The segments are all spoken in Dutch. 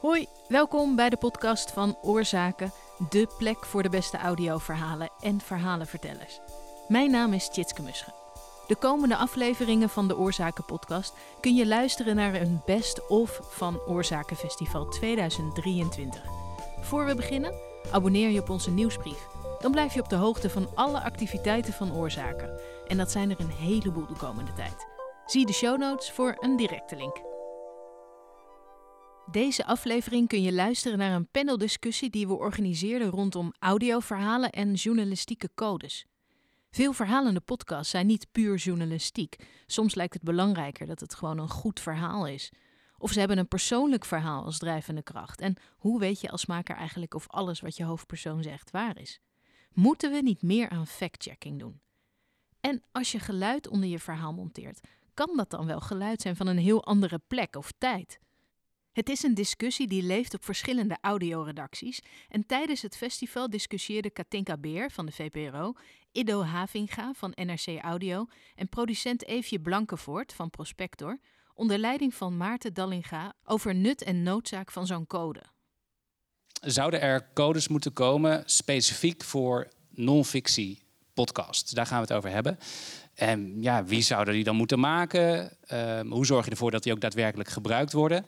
Hoi, welkom bij de podcast van Oorzaken, de plek voor de beste audioverhalen en verhalenvertellers. Mijn naam is Tjitske Musche. De komende afleveringen van de Oorzaken podcast kun je luisteren naar een best-of van Oorzaken Festival 2023. Voor we beginnen, abonneer je op onze nieuwsbrief. Dan blijf je op de hoogte van alle activiteiten van Oorzaken. En dat zijn er een heleboel de komende tijd. Zie de show notes voor een directe link. Deze aflevering kun je luisteren naar een paneldiscussie die we organiseerden rondom audioverhalen en journalistieke codes. Veel verhalende podcasts zijn niet puur journalistiek. Soms lijkt het belangrijker dat het gewoon een goed verhaal is. Of ze hebben een persoonlijk verhaal als drijvende kracht. En hoe weet je als maker eigenlijk of alles wat je hoofdpersoon zegt waar is? Moeten we niet meer aan fact-checking doen? En als je geluid onder je verhaal monteert, kan dat dan wel geluid zijn van een heel andere plek of tijd? Het is een discussie die leeft op verschillende audioredacties. En tijdens het festival discussieerden Katinka Beer van de VPRO, Ido Havinga van NRC Audio en producent Eefje Blankevoort van Prospector onder leiding van Maarten Dallinga over nut en noodzaak van zo'n code. Zouden er codes moeten komen specifiek voor non-fictie podcasts? Daar gaan we het over hebben. En ja, wie zouden die dan moeten maken? Uh, hoe zorg je ervoor dat die ook daadwerkelijk gebruikt worden?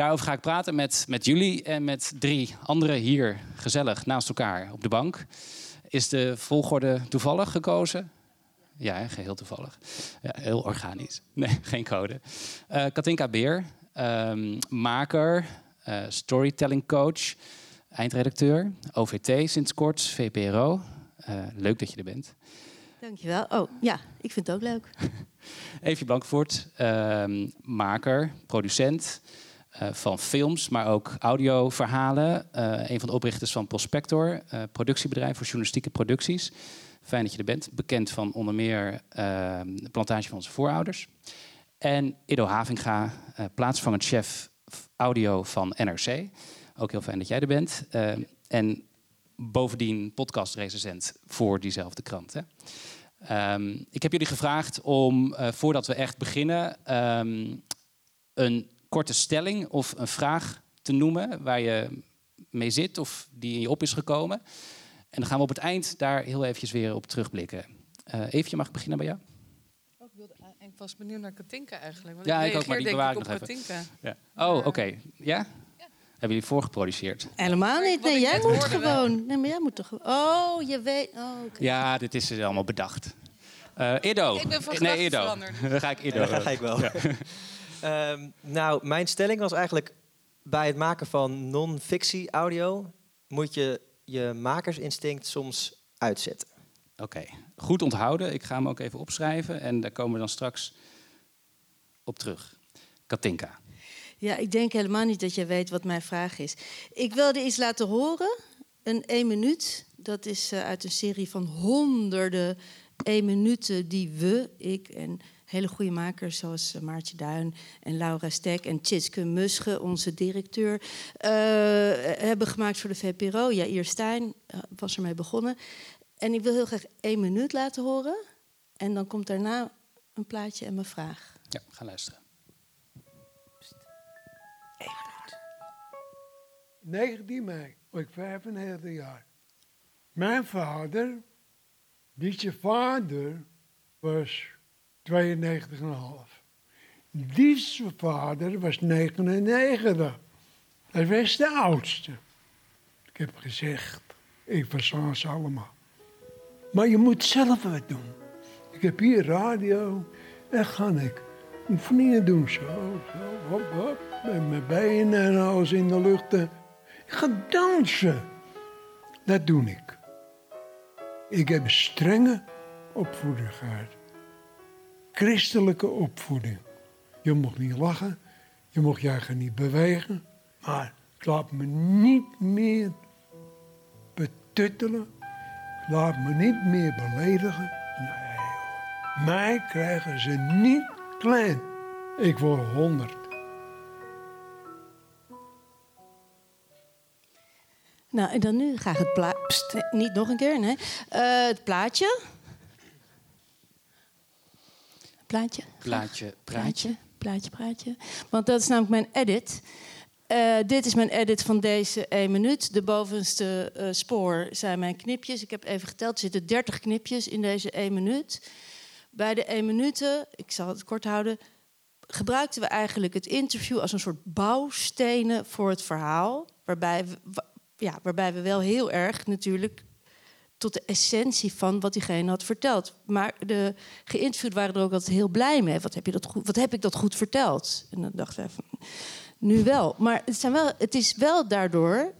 Daarover ga ik praten met, met jullie en met drie anderen hier gezellig naast elkaar op de bank. Is de volgorde toevallig gekozen? Ja, geheel toevallig. Ja, heel organisch. Nee, geen code. Uh, Katinka Beer, um, maker, uh, storytelling coach, eindredacteur, OVT sinds kort, VPRO. Uh, leuk dat je er bent. Dankjewel. Oh ja, ik vind het ook leuk. Evie Blankvoort, uh, maker, producent uh, van films, maar ook audioverhalen. Uh, een van de oprichters van Prospector, uh, productiebedrijf voor journalistieke producties. Fijn dat je er bent. Bekend van onder meer de plantage van onze voorouders. En Ido Havinga, plaatsvangend chef audio van NRC. Ook heel fijn dat jij er bent. en bovendien podcastrecensent voor diezelfde krant. Hè? Um, ik heb jullie gevraagd om, voordat we echt beginnen, um, een korte stelling of een vraag te noemen waar je mee zit of die in je op is gekomen. En dan gaan we op het eind daar heel eventjes weer op terugblikken. Uh, Eefje, mag ik beginnen bij jou? Oh, ik, wilde, ik, was benieuwd naar Katinka eigenlijk. Want ja, ik, ik ook, maar die bewaar ik nog even. Ja. Oh, oké. Okay. Ja? Hebben jullie voorgeproduceerd? Helemaal niet. Nee, jij moet gewoon. Nee, maar jij moet toch. Oh, je weet. Oh, okay. Ja, dit is allemaal bedacht. Uh, Ido. Ik ben van nee, Ido. veranderd. Dan ga ik Ido. Ja, ga ik wel. Ja. um, nou, mijn stelling was eigenlijk... bij het maken van non-fictie audio... moet je je makersinstinct soms uitzetten. Oké, okay. goed onthouden. Ik ga hem ook even opschrijven. En daar komen we dan straks op terug. Katinka. Ja, ik denk helemaal niet dat jij weet wat mijn vraag is. Ik wilde iets laten horen, een één minuut. Dat is uh, uit een serie van honderden één minuten die we, ik en hele goede makers zoals uh, Maartje Duin en Laura Stek en Tjitske Musche, onze directeur, uh, hebben gemaakt voor de VPRO. Ja, Ier Stijn was ermee begonnen. En ik wil heel graag één minuut laten horen. En dan komt daarna een plaatje en mijn vraag. Ja, ga luisteren. 19 mei ik 95 jaar. Mijn vader, die zijn vader, was 92,5. Die vader was 99. Hij was de oudste. Ik heb gezegd, ik verzorg ze allemaal. Maar je moet zelf wat doen. Ik heb hier radio en ga ik oefeningen doen. Zo, zo, hop, hop. Met mijn benen en alles in de lucht. Ik ga dansen. Dat doe ik. Ik heb strenge opvoeding gehad. Christelijke opvoeding. Je mocht niet lachen. Je mocht je eigen niet bewegen. Maar laat me niet meer betuttelen. Laat me niet meer beledigen. Nee. Mij krijgen ze niet klein. Ik word honderd. Nou, en dan nu graag het plaatje. Niet nog een keer, nee. Uh, het plaatje. Plaatje. Plaatje, praatje. Plaatje, praatje. Want dat is namelijk mijn edit. Eh, dit is mijn edit van deze 1 minuut. De bovenste eh, spoor zijn mijn knipjes. Ik heb even geteld, er zitten 30 knipjes in deze 1 minuut. Bij de 1 minuten, ik zal het kort houden, gebruikten we eigenlijk het interview als een soort bouwstenen voor het verhaal. Waarbij we, ja, waarbij we wel heel erg natuurlijk tot de essentie van wat diegene had verteld. Maar de geïnterviewd waren er ook altijd heel blij mee. Wat heb, je dat goed, wat heb ik dat goed verteld? En dan dachten we van, nu wel. Maar het, zijn wel, het is wel daardoor,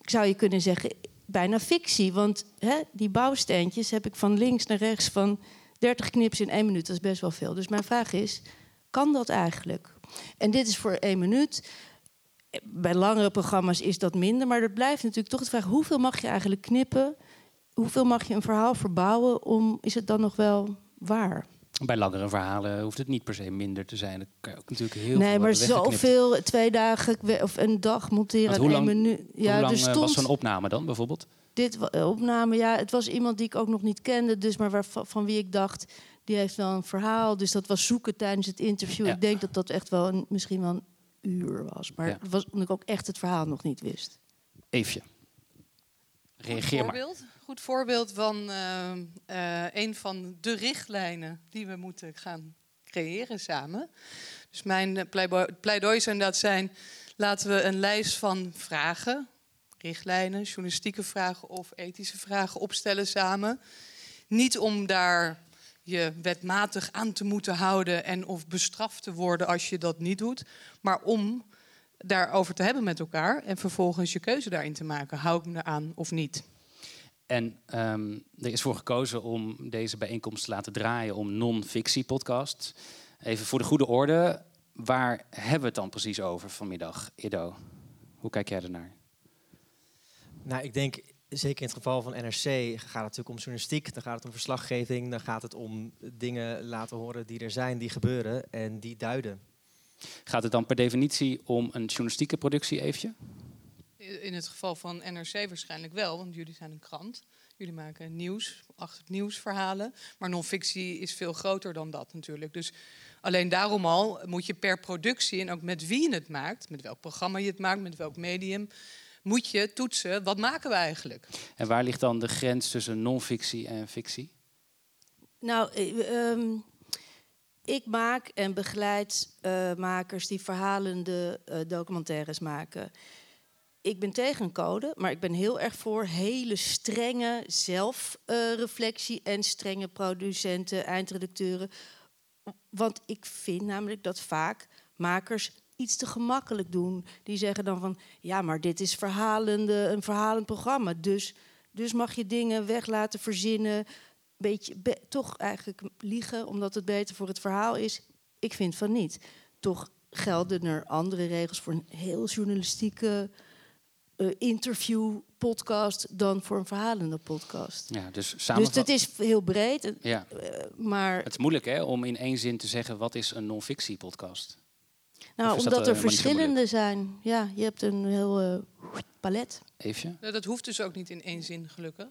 zou je kunnen zeggen, bijna fictie. Want hè, die bouwsteentjes heb ik van links naar rechts van 30 knips in één minuut. Dat is best wel veel. Dus mijn vraag is, kan dat eigenlijk? En dit is voor één minuut. Bij langere programma's is dat minder. Maar er blijft natuurlijk toch de vraag... hoeveel mag je eigenlijk knippen? Hoeveel mag je een verhaal verbouwen? Om, is het dan nog wel waar? Bij langere verhalen hoeft het niet per se minder te zijn. Dan kan je ook natuurlijk heel nee, veel maar zoveel, twee dagen of een dag monteren Want aan één minuut. Ja, Hoe lang eh, stond was zo'n opname dan bijvoorbeeld? dit eh, opname. Ja, het was iemand die ik ook nog niet kende, dus maar waarvan, van wie ik dacht, die heeft wel een verhaal. Dus dat was zoeken tijdens het interview. Ja. Ik denk dat dat echt wel een, misschien wel een uur was. Maar Ja. het was omdat ik ook echt het verhaal nog niet wist. Eefje. Goed Reageer maar. Goed voorbeeld van eh, eh, een van de richtlijnen die we moeten gaan creëren samen. Dus mijn eh, pleidooi, zou inderdaad zijn... laten we een lijst van vragen, richtlijnen, journalistieke vragen of ethische vragen opstellen samen. Niet om daar je wetmatig aan te moeten houden en of bestraft te worden als je dat niet doet, maar om daarover te hebben met elkaar en vervolgens je keuze daarin te maken. Hou ik me eraan of niet? En ehm, er is voor gekozen om deze bijeenkomst te laten draaien om non-fictie podcast. Even voor de goede orde, waar hebben we het dan precies over vanmiddag, Ido? Hoe kijk jij ernaar? Nou, ik denk zeker in het geval van NRC gaat het natuurlijk om journalistiek, dan gaat het om verslaggeving, dan gaat het om dingen laten horen die er zijn, die gebeuren en die duiden. Gaat het dan per definitie om een journalistieke productie, Eefje? In het geval van NRC waarschijnlijk wel, want jullie zijn een krant. Jullie maken nieuws, achter het nieuws verhalen. Maar non-fictie is veel groter dan dat natuurlijk. Dus alleen daarom al moet je per productie en ook met wie je het maakt, met welk programma je het maakt, met welk medium, moet je toetsen wat maken we eigenlijk. En waar ligt dan de grens tussen non-fictie en fictie? Nou, eh, ehm, ik maak en begeleid makers die verhalende eh, documentaires maken. Ik ben tegen code, maar ik ben heel erg voor hele strenge zelfreflectie en strenge producenten, eindredacteuren. Want ik vind namelijk dat vaak makers iets te gemakkelijk doen. Die zeggen dan van, ja, maar dit is verhalende, een verhalend programma. Dus, dus mag je dingen weg laten verzinnen. Beetje, be- toch eigenlijk liegen, omdat het beter voor het verhaal is. Ik vind van niet. Toch gelden er andere regels voor een heel journalistieke eh, interview podcast dan voor een verhalende podcast. Ja, dus Dus samenvat... het is heel breed, eh, ja, maar het is moeilijk hè, om in één zin te zeggen wat is een non-fictie podcast. nou, dat, omdat eh, er zo verschillende zijn. Ja, je hebt een heel eh, palet. Eefje? Nou, Dat hoeft dus ook niet in één zin, gelukkig.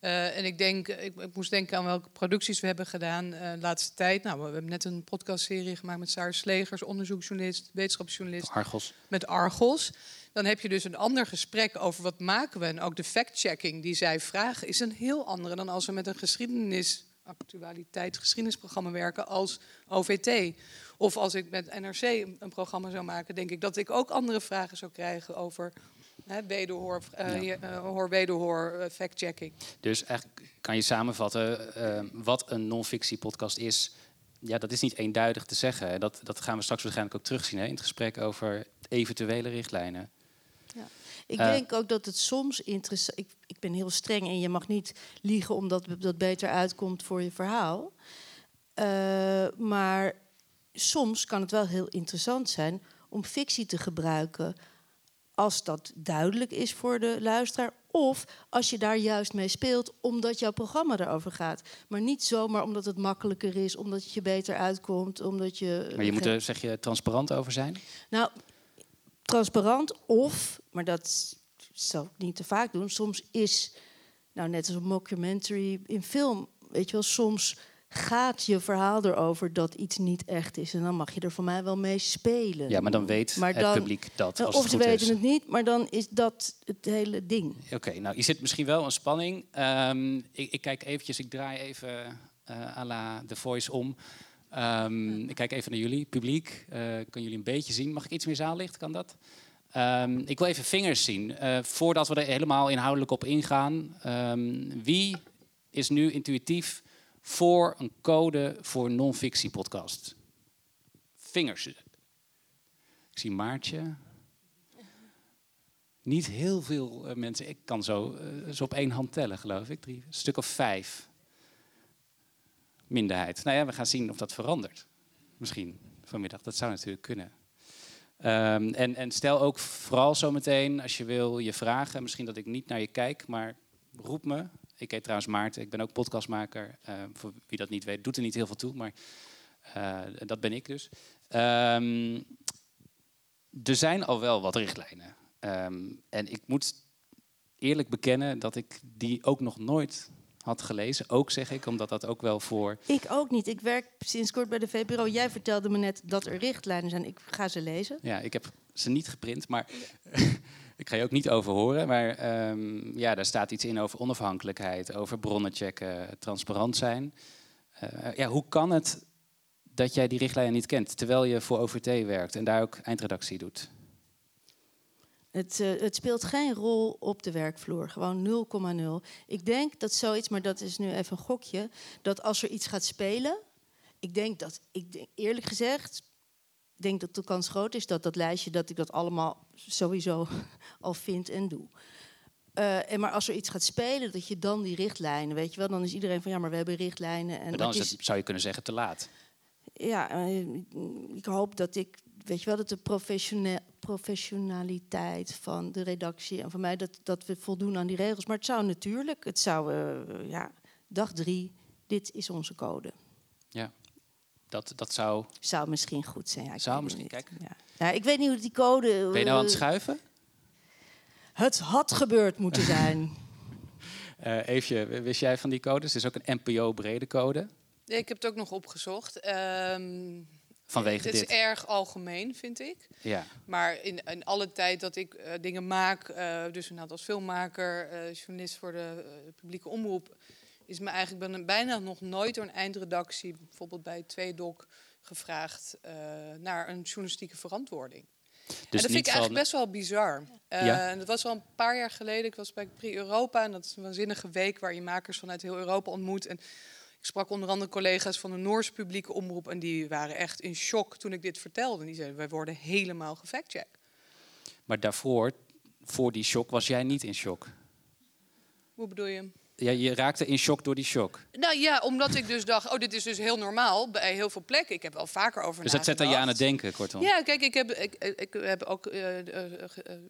Eh, en ik denk, ik, ik moest denken aan welke producties we hebben gedaan eh, de laatste tijd. Nou, we hebben net een podcastserie gemaakt met Sarah Slegers, onderzoeksjournalist, wetenschapsjournalist, Argos. met Argos. Dan heb je dus een ander gesprek over wat maken we. En ook de fact-checking die zij vragen is een heel andere dan als we met een geschiedenis, actualiteit, geschiedenisprogramma werken als OVT. Of als ik met NRC een, programma zou maken, denk ik dat ik ook andere vragen zou krijgen over hè, wederhoor, Ja. eh, hoor, wederhoor, eh, fact-checking. Dus eigenlijk kan je samenvatten wat een non-fictie podcast is. Ja, dat is niet eenduidig te zeggen. Dat, dat gaan we straks waarschijnlijk ook terugzien hè, in het gesprek over eventuele richtlijnen. Ik Eh. denk ook dat het soms interessant... Ik, ik ben heel streng en je mag niet liegen... omdat dat beter uitkomt voor je verhaal. Eh, maar soms kan het wel heel interessant zijn... om fictie te gebruiken als dat duidelijk is voor de luisteraar... of als je daar juist mee speelt omdat jouw programma erover gaat. Maar niet zomaar omdat het makkelijker is... omdat het je beter uitkomt, omdat je... Maar je moet er, zeg je, transparant over zijn. nou, transparant of, maar dat zal ik niet te vaak doen. Soms is, nou net als een mockumentary in film, weet je wel, soms gaat je verhaal erover dat iets niet echt is. En dan mag je er voor mij wel mee spelen. Ja, maar dan weet Maar het dan- publiek dat. Als of het ze weten is. het niet, maar dan is dat het hele ding. Oké, nou, je zit misschien wel een spanning. Ehm, ik, ik kijk eventjes, ik draai even eh à la The Voice om. Ehm, ik kijk even naar jullie, publiek. Eh kunnen jullie een beetje zien? Mag ik iets meer zaallicht? Kan dat? Ehm, ik wil even vingers zien. Eh, voordat we er helemaal inhoudelijk op ingaan. Ehm, wie is nu intuïtief voor een code voor non-fictie podcast? Vingers. Ik zie Maartje. Niet heel veel eh, mensen. Ik kan zo, zo op één hand tellen, geloof ik. Drie, een stuk of vijf. Minderheid. Nou ja, we gaan zien of dat verandert. Misschien vanmiddag. Dat zou natuurlijk kunnen. Ehm, en, en stel ook vooral zometeen, als je wil, je vragen. Misschien dat ik niet naar je kijk, maar roep me. Ik heet trouwens Maarten, ik ben ook podcastmaker. Eh, voor wie dat niet weet, doet er niet heel veel toe, maar eh, dat ben ik dus. Ehm, er zijn al wel wat richtlijnen. Ehm, en ik moet eerlijk bekennen dat ik die ook nog nooit had gelezen. Ook zeg ik, omdat dat ook wel voor. Ik ook niet. Ik werk sinds kort bij de VPRO. Jij vertelde me net dat er richtlijnen zijn. Ik ga ze lezen. Ja, ik heb ze niet geprint, maar ik ga je ook niet over horen. Maar ehm, ja, daar staat iets in over onafhankelijkheid, over bronnen checken, transparant zijn. Eh, ja, hoe kan het dat jij die richtlijnen niet kent, terwijl je voor OVT werkt en daar ook eindredactie doet? Het, eh, het speelt geen rol op de werkvloer, gewoon 0,0. Ik denk dat zoiets, maar dat is nu even een gokje, dat als er iets gaat spelen, ik denk dat, ik denk, eerlijk gezegd, ik denk dat de kans groot is dat dat lijstje, dat ik dat allemaal sowieso al vind en doe. Eh, en maar als er iets gaat spelen, dat je dan die richtlijnen, weet je wel, dan is iedereen van ja, maar we hebben richtlijnen. En Maar dan is het, zou je kunnen zeggen, te laat. ja, eh, ik hoop dat ik, weet je wel, dat de professionaliteit van de redactie en van mij, dat, dat we voldoen aan die regels. Maar het zou natuurlijk, het zou, eh, ja, dag drie, dit is onze code. Dat, dat zou. Zou misschien goed zijn. Ja, ik Zou misschien, niet. Ja. Ja, ik weet niet hoe die code. Ben je nou aan het schuiven? Het had gebeurd moeten zijn. Eh Eefje, wist jij van die codes? Het is ook een NPO-brede code. Ik heb het ook nog opgezocht. Ehm, Vanwege het is dit. erg algemeen, vind ik. Ja. Maar in, in alle tijd dat ik eh, dingen maak, eh, dus inderdaad als filmmaker, eh, journalist voor de publieke omroep, is me eigenlijk ben bijna nog nooit door een eindredactie, bijvoorbeeld bij Tweedok, gevraagd naar een journalistieke verantwoording. Dus en dat vind ik eigenlijk van. best wel bizar. Ja? en dat was al een paar jaar geleden. Ik was bij Pri Europa en dat is een waanzinnige week waar je makers vanuit heel Europa ontmoet. En ik sprak onder andere collega's van de Noorse publieke omroep en die waren echt in shock toen ik dit vertelde. En die zeiden, wij worden helemaal gefactcheckt. Maar daarvoor, voor die shock, was jij niet in shock. Hoe bedoel je? Ja, je raakte in shock door die shock. Nou ja, omdat ik dus dacht, oh, dit is dus heel normaal bij heel veel plekken. Ik heb wel vaker over Dus dat zette je aan het denken, kortom. Ja, kijk, ik heb, ik, ik, ik heb ook eh, eh, eh,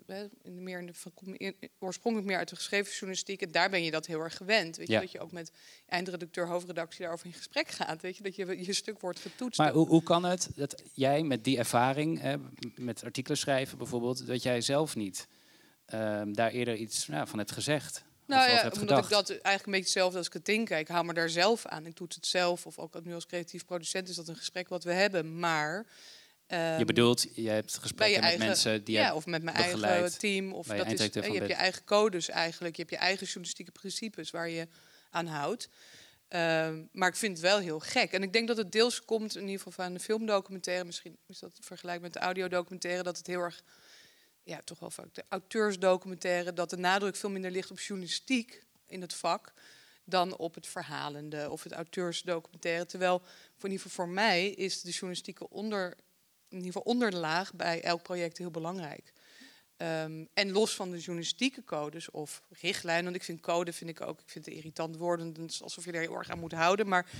eh, de meer in de, oorspronkelijk meer uit de geschreven journalistiek. En daar ben je dat heel erg gewend. Weet Ja. je, dat je ook met eindredacteur, hoofdredactie daarover in gesprek gaat. Weet je, dat je je stuk wordt getoetst. Maar hoe, hoe kan het dat jij met die ervaring, hè, met artikelen schrijven bijvoorbeeld, dat jij zelf niet ehm, daar eerder iets nou, van hebt gezegd? Nou ja, omdat ik gedacht? dat eigenlijk een beetje hetzelfde als Katinka. Ik hou me daar zelf aan. Ik toets het zelf. Of ook nu als creatief producent is dat een gesprek wat we hebben. Maar... Je ehm, bedoelt, je hebt je gesprekken met eigen, mensen die ja, of met mijn eigen team. Of dat is, je hebt je eigen codes eigenlijk. Je hebt je eigen journalistieke principes waar je aan houdt. Ehm, maar ik vind het wel heel gek. En ik denk dat het deels komt, in ieder geval van de filmdocumentaire. Misschien is dat vergelijk met de audiodocumentaire. Dat het heel erg, ja, toch wel vaak de auteursdocumentaire. Dat de nadruk veel minder ligt op journalistiek in het vak. Dan op het verhalende of het auteursdocumentaire. Terwijl, voor in ieder geval voor mij, is de journalistieke onder, in ieder geval onderlaag bij elk project heel belangrijk. Ehm, en los van de journalistieke codes of richtlijnen, want ik vind code vind ik ook, ik vind het irritant woorden, het is alsof je er heel erg aan moet houden. Maar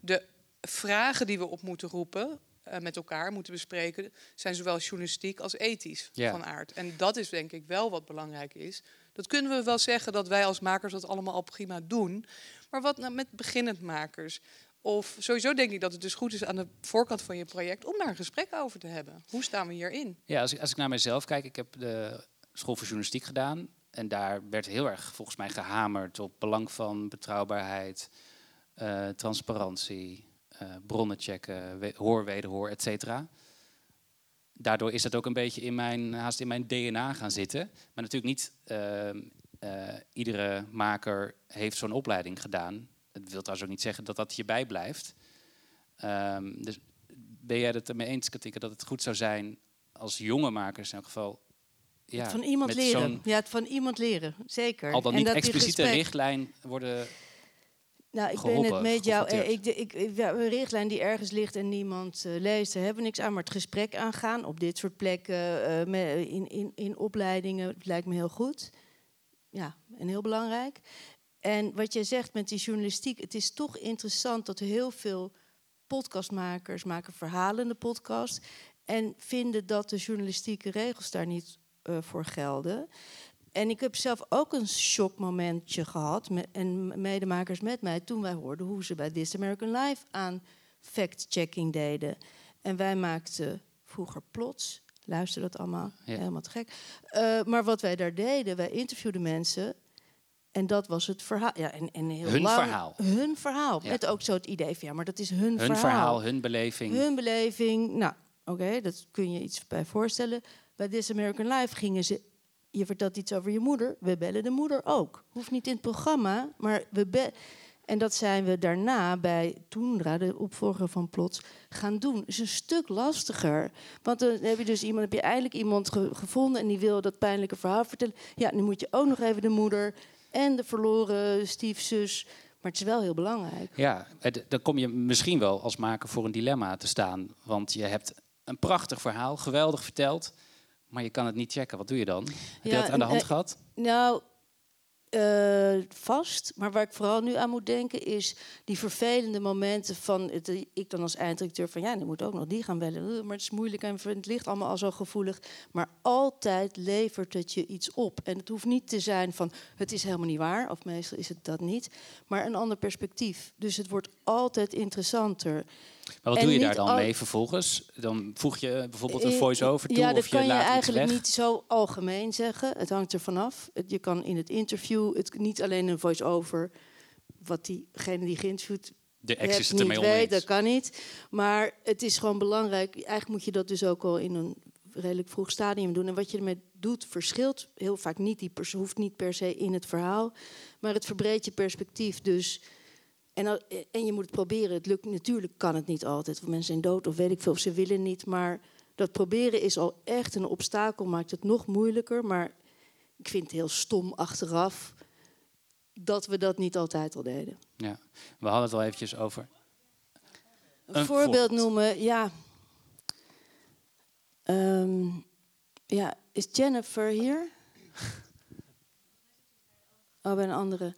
de vragen die we op moeten roepen, eh, met elkaar moeten bespreken, zijn zowel journalistiek als ethisch van aard. En dat is denk ik wel wat belangrijk is. Dat kunnen we wel zeggen dat wij als makers dat allemaal al prima doen. Maar wat nou met beginnend makers? Of sowieso denk ik dat het dus goed is aan de voorkant van je project om daar een gesprek over te hebben. Hoe staan we hierin? Ja, als ik, als ik naar mezelf kijk, ik heb de school voor journalistiek gedaan. En daar werd heel erg volgens mij gehamerd op belang van betrouwbaarheid, eh, transparantie, bronnen checken, we- hoor, wederhoor, et cetera. Daardoor is dat ook een beetje in mijn, haast in mijn DNA gaan zitten. Maar natuurlijk niet ehm, eh, iedere maker heeft zo'n opleiding gedaan. Dat wil trouwens ook niet zeggen dat dat hierbij blijft. Ehm, dus ben jij het ermee eens, Katinka, dat het goed zou zijn als jonge makers in elk geval... Ja, het van iemand leren. Ja, het van iemand leren, zeker. al dan En niet dat expliciete richtlijn worden... Nou, ik ben het met jou. geconfronteerd. Ik, ik, ik- een richtlijn die ergens ligt en niemand eh, leest, daar hebben we niks aan. Maar het gesprek aangaan op dit soort plekken, eh, me- in, in, in opleidingen, lijkt me heel goed. Ja, en heel belangrijk. En wat jij zegt met die journalistiek, het is toch interessant dat heel veel podcastmakers maken verhalende podcast en vinden dat de journalistieke regels daar niet eh, voor gelden. En ik heb zelf ook een shockmomentje gehad, met, en medemakers met mij, toen wij hoorden hoe ze bij This American Life aan fact-checking deden. En wij maakten vroeger plots, luister dat allemaal, Ja. helemaal te gek. Eh, maar wat wij daar deden, wij interviewden mensen. En dat was het verhaal. Ja, en, en heel Hun lang, verhaal. Hun verhaal. Ja. Met ook zo het idee van ja, maar dat is hun, Hun verhaal. verhaal, hun beleving. Hun beleving. Nou, oké, dat kun je iets bij voorstellen. Bij This American Life gingen ze. Je vertelt iets over je moeder. We bellen de moeder ook. Hoeft niet in het programma, maar we be En dat zijn we daarna bij Toendra, de opvolger van Plots, gaan doen. is een stuk lastiger. Want dan heb je dus iemand, heb je eindelijk iemand ge- gevonden en die wil dat pijnlijke verhaal vertellen. Ja, nu moet je ook nog even de moeder en de verloren stiefzus. Maar het is wel heel belangrijk. Ja, dan kom je misschien wel als maker voor een dilemma te staan. Want je hebt een prachtig verhaal, geweldig verteld. Maar je kan het niet checken. Wat doe je dan? Heb je dat aan de hand eh, gehad? Nou, eh, vast. Maar waar ik vooral nu aan moet denken is die vervelende momenten van het, eh, ik dan als einddirecteur van ja, die moet ook nog die gaan bellen. Maar het is moeilijk en het ligt allemaal al zo gevoelig. Maar altijd levert het je iets op. En het hoeft niet te zijn van het is helemaal niet waar, of meestal is het dat niet, maar een ander perspectief. Dus het wordt altijd interessanter. Maar wat en doe je daar dan al- mee vervolgens? Dan voeg je bijvoorbeeld een Eh, voice-over toe Ja, of dat je kan je eigenlijk niet zo algemeen zeggen. Het hangt er vanaf. Je kan in het interview, het, niet alleen een voice-over, wat diegene die geïnterviewd De ex is het niet ermee oneens. dat kan niet. Maar het is gewoon belangrijk. Eigenlijk moet je dat dus ook al in een redelijk vroeg stadium doen. En wat je ermee doet, verschilt heel vaak niet. Die pers hoeft niet per se in het verhaal. Maar het verbreedt je perspectief. Dus en, al- en je moet het proberen. Het lukt natuurlijk, kan het niet altijd. Want mensen zijn dood of weet ik veel, of ze willen niet. Maar dat proberen is al echt een obstakel, maakt het nog moeilijker. Maar ik vind het heel stom achteraf dat we dat niet altijd al deden. Ja. We hadden het al eventjes over. Een, Een voorbeeld voorbeeld. noemen, ja. Ehm, ja, is Jennifer hier? Oh, bij een andere.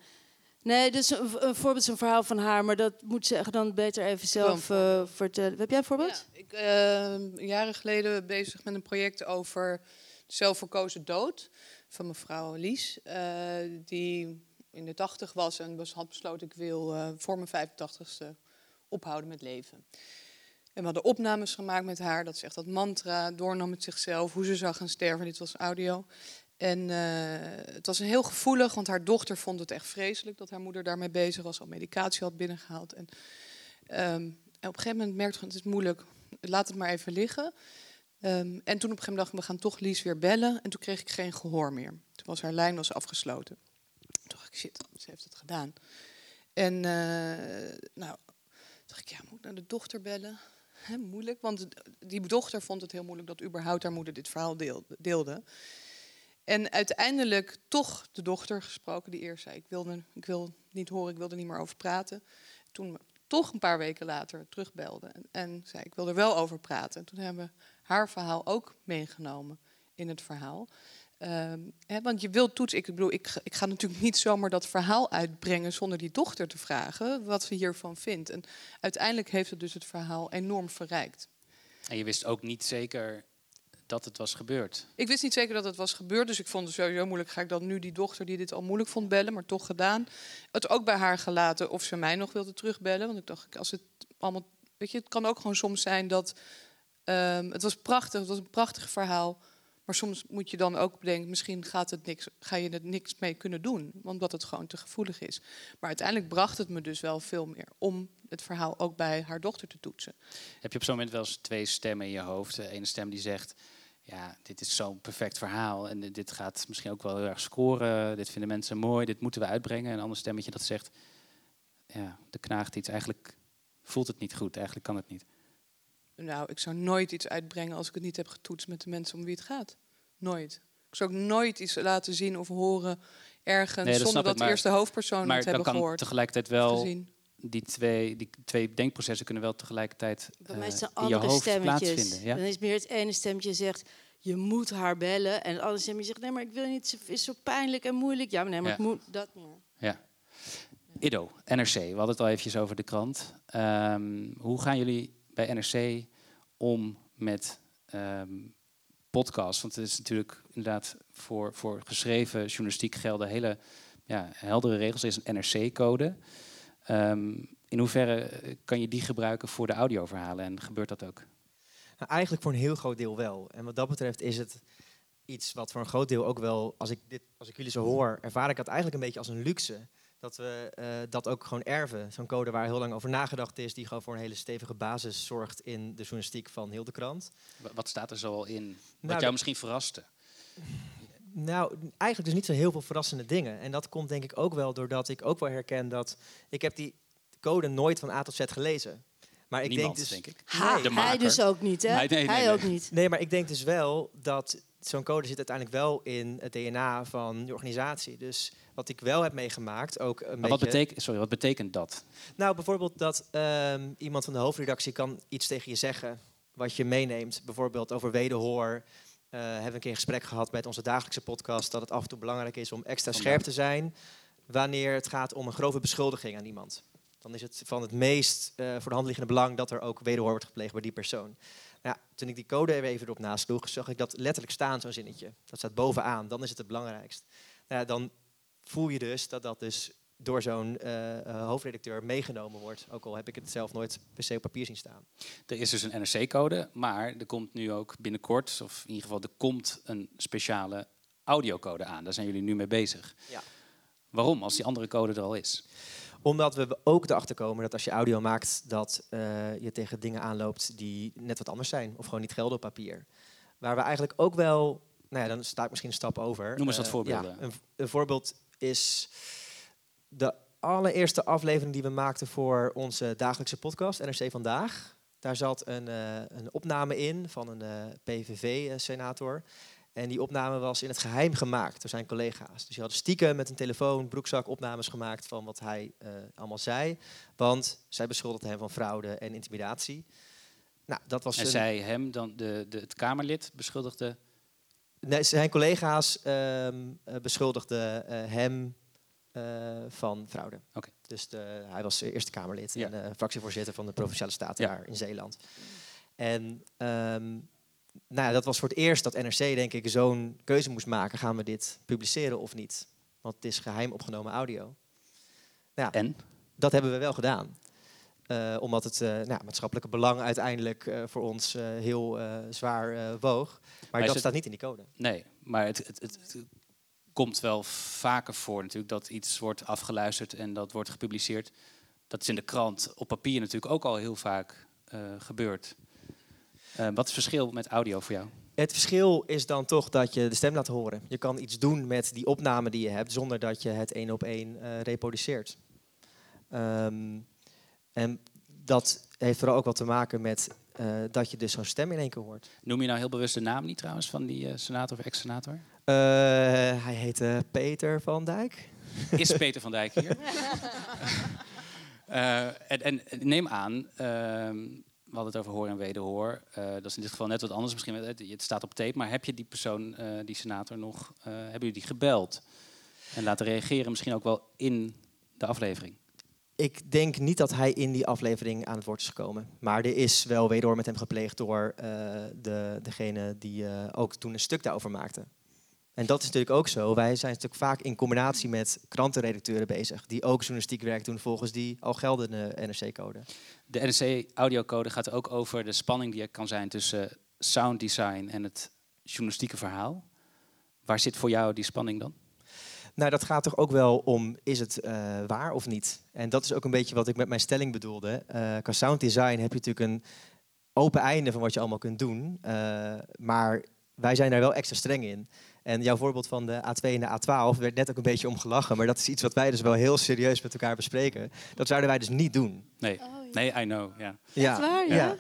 Nee, dus een, een voorbeeld is een verhaal van haar, maar dat moet ze dan beter even zelf eh, vertellen. Heb jij een voorbeeld? Ja, ik eh jaren geleden bezig met een project over zelfverkozen dood van mevrouw Lies. eh, die in de tachtig was en had besloten ik wil eh, voor mijn 85ste ophouden met leven. En we hadden opnames gemaakt met haar. Dat is echt dat mantra, doornam met zichzelf, hoe ze zou gaan sterven. Dit was audio. En eh, het was heel gevoelig, want haar dochter vond het echt vreselijk dat haar moeder daarmee bezig was, al medicatie had binnengehaald. En, ehm, op een gegeven moment merkte ze, het is moeilijk, laat het maar even liggen. Ehm, en toen op een gegeven moment dacht we gaan toch Lies weer bellen. En toen kreeg ik geen gehoor meer. Toen was haar lijn was afgesloten. Toen dacht ik, shit, ze heeft het gedaan. En eh, nou, dacht ik, ja, moet ik naar de dochter bellen? Moeilijk, want die dochter vond het heel moeilijk dat überhaupt haar moeder dit verhaal deel- deelde. En uiteindelijk toch de dochter gesproken die eerst zei: ik, wilde, ik wil niet horen, ik wil er niet meer over praten. Toen toch een paar weken later terugbelde en, zei: ik wil er wel over praten. En toen hebben we haar verhaal ook meegenomen in het verhaal. Ehm, want je wilt toetsen. Ik bedoel, ik, ik ga natuurlijk niet zomaar dat verhaal uitbrengen zonder die dochter te vragen wat ze hiervan vindt. En uiteindelijk heeft het dus het verhaal enorm verrijkt. En je wist ook niet zeker dat het was gebeurd. Ik wist niet zeker dat het was gebeurd, dus ik vond het sowieso moeilijk. Ga ik dan nu die dochter die dit al moeilijk vond bellen, maar toch gedaan. Het ook bij haar gelaten of ze mij nog wilde terugbellen. Want ik dacht, als het allemaal. Weet je, het kan ook gewoon soms zijn dat. ehm, het was prachtig, het was een prachtig verhaal. Maar soms moet je dan ook bedenken, misschien gaat het niks, ga je er niks mee kunnen doen, omdat het gewoon te gevoelig is. Maar uiteindelijk bracht het me dus wel veel meer om het verhaal ook bij haar dochter te toetsen. Heb je op zo'n moment wel eens twee stemmen in je hoofd? Ene stem die zegt, ja, dit is zo'n perfect verhaal en dit gaat misschien ook wel heel erg scoren. Dit vinden mensen mooi, dit moeten we uitbrengen. En een ander stemmetje dat zegt, ja, er knaagt iets. Eigenlijk voelt het niet goed, eigenlijk kan het niet. Nou, ik zou nooit iets uitbrengen als ik het niet heb getoetst met de mensen om wie het gaat. Nooit. Ik zou ook nooit iets laten zien of horen ergens Nee, dat zonder ik, dat de maar- eerste hoofdpersoon maar het dan hebben kan gehoord. tegelijkertijd of wel, gezien. Die twee, die twee denkprocessen kunnen wel tegelijkertijd Bij mij eh, zijn in je hoofd stemmetjes. plaatsvinden. Ja? Dan is meer het ene stemmetje zegt, je moet haar bellen. En het andere stemmetje zegt, nee, maar ik wil niet, het is zo pijnlijk en moeilijk. Ja, maar nee, maar Ja. ik moet dat niet. Ja. Ido, NRC. We hadden het al eventjes over de krant. Ehm, hoe gaan jullie bij NRC om met ehm podcasts? Want het is natuurlijk inderdaad voor, voor geschreven journalistiek gelden hele ja, heldere regels. Er is een NRC-code. Ehm, in hoeverre eh, kan je die gebruiken voor de audioverhalen en gebeurt dat ook? Nou, eigenlijk voor een heel groot deel wel. En wat dat betreft is het iets wat voor een groot deel ook wel, als ik, dit, als ik jullie zo hoor, ervaar ik dat eigenlijk een beetje als een luxe. Dat we eh, dat ook gewoon erven. Zo'n code waar heel lang over nagedacht is, die gewoon voor een hele stevige basis zorgt in de journalistiek van heel de krant. Wa- Wat staat er zoal in? Wat Nou, jou misschien verraste? Nou, eigenlijk dus niet zo heel veel verrassende dingen. En dat komt denk ik ook wel doordat ik ook wel herken dat ik heb die code nooit van A tot Z gelezen. Maar ik Niemand, denk dus, denk ik. Ha, hij dus ook niet, hè? Nee, nee, nee, hij nee. ook niet. Nee, maar ik denk dus wel dat zo'n code zit uiteindelijk wel in het DNA van de organisatie. Dus wat ik wel heb meegemaakt, ook een Maar wat beetje... betekent, sorry, wat betekent dat? Nou, bijvoorbeeld dat ehm, iemand van de hoofdredactie kan iets tegen je zeggen wat je meeneemt. Bijvoorbeeld over wederhoor. Eh hebben we een keer een gesprek gehad met onze dagelijkse podcast dat het af en toe belangrijk is om extra scherp te zijn wanneer het gaat om een grove beschuldiging aan iemand. Dan is het van het meest eh, voor de hand liggende belang dat er ook wederhoor wordt gepleegd bij die persoon. Nou, toen ik die code er even erop nasloeg, zag ik dat letterlijk staan, zo'n zinnetje. Dat staat bovenaan, dan is het het belangrijkst. Nou, dan voel je dus dat dat dus door zo'n eh, eh, hoofdredacteur meegenomen wordt. Ook al heb ik het zelf nooit per se op papier zien staan. Er is dus een NRC-code, maar er komt nu ook binnenkort, of in ieder geval er komt een speciale audiocode aan. Daar zijn jullie nu mee bezig. Ja. Waarom, als die andere code er al is? Omdat we ook erachter komen dat als je audio maakt, dat eh, je tegen dingen aanloopt die net wat anders zijn. Of gewoon niet gelden op papier. Waar we eigenlijk ook wel, nou ja, dan sta ik misschien een stap over. Noem eens wat voorbeelden. ja, een, een voorbeeld is de allereerste aflevering die we maakten voor onze dagelijkse podcast, NRC Vandaag. Daar zat een, eh, een opname in van een eh, PVV-senator. En die opname was in het geheim gemaakt door zijn collega's. Dus die hadden stiekem met een telefoon, broekzak opnames gemaakt van wat hij eh, allemaal zei. Want zij beschuldigden hem van fraude en intimidatie. Nou, dat was En een- zij hem, dan de, de, het Kamerlid, beschuldigde. Nee, zijn collega's ehm, eh, beschuldigden hem van fraude. Dus de, hij was Eerste Kamerlid Ja. en eh, fractievoorzitter van de Provinciale Staten daar in Zeeland. En ehm, nou ja, dat was voor het eerst dat NRC, denk ik, zo'n keuze moest maken. Gaan we dit publiceren of niet? Want het is geheim opgenomen audio. Nou, En? dat hebben we wel gedaan. Eh, omdat het eh, nou, maatschappelijke belang uiteindelijk eh, voor ons eh, heel eh, zwaar eh, woog. Maar, dat het- staat niet in die code. Nee, maar het, het, het komt wel vaker voor natuurlijk dat iets wordt afgeluisterd en dat wordt gepubliceerd. Dat is in de krant op papier natuurlijk ook al heel vaak eh, gebeurd. Eh, wat is het verschil met audio voor jou? Het verschil is dan toch dat je de stem laat horen. Je kan iets doen met die opname die je hebt zonder dat je het één op één eh, reproduceert. Ehm, en dat heeft vooral ook wat te maken met dat je dus zo'n stem in één keer hoort. Noem je nou heel bewust de naam niet trouwens van die senator of ex-senator? Eh, hij heette Peter van Dijk. Is Peter van Dijk hier? Eh, en, en neem aan, ehm, we hadden het over hoor en wederhoor. Eh, dat is in dit geval net wat anders. Misschien het, het staat op tape, maar heb je die persoon, eh, die senator, nog, eh, hebben jullie die gebeld en laten reageren? Misschien ook wel in de aflevering. Ik denk niet dat hij in die aflevering aan het woord is gekomen. Maar er is wel wederhoor met hem gepleegd door eh, de, degene die eh, ook toen een stuk daarover maakte. En dat is natuurlijk ook zo. Wij zijn natuurlijk vaak in combinatie met krantenredacteuren bezig. Die ook journalistiek werk doen volgens die al geldende NRC-code. De NRC-audiocode gaat ook over de spanning die er kan zijn tussen sound design en het journalistieke verhaal. Waar zit voor jou die spanning dan? Nou, dat gaat toch ook wel om, is het uh, waar of niet? En dat is ook een beetje wat ik met mijn stelling bedoelde. Uh, qua sound design heb je natuurlijk een open einde van wat je allemaal kunt doen. Uh, maar wij zijn daar wel extra streng in. En jouw voorbeeld van de A2 en de A12 werd net ook een beetje om gelachen. Maar dat is iets wat wij dus wel heel serieus met elkaar bespreken. Dat zouden wij dus niet doen. Nee, oh, ja. nee I know. Ja. Ja. Waar, ja. ja.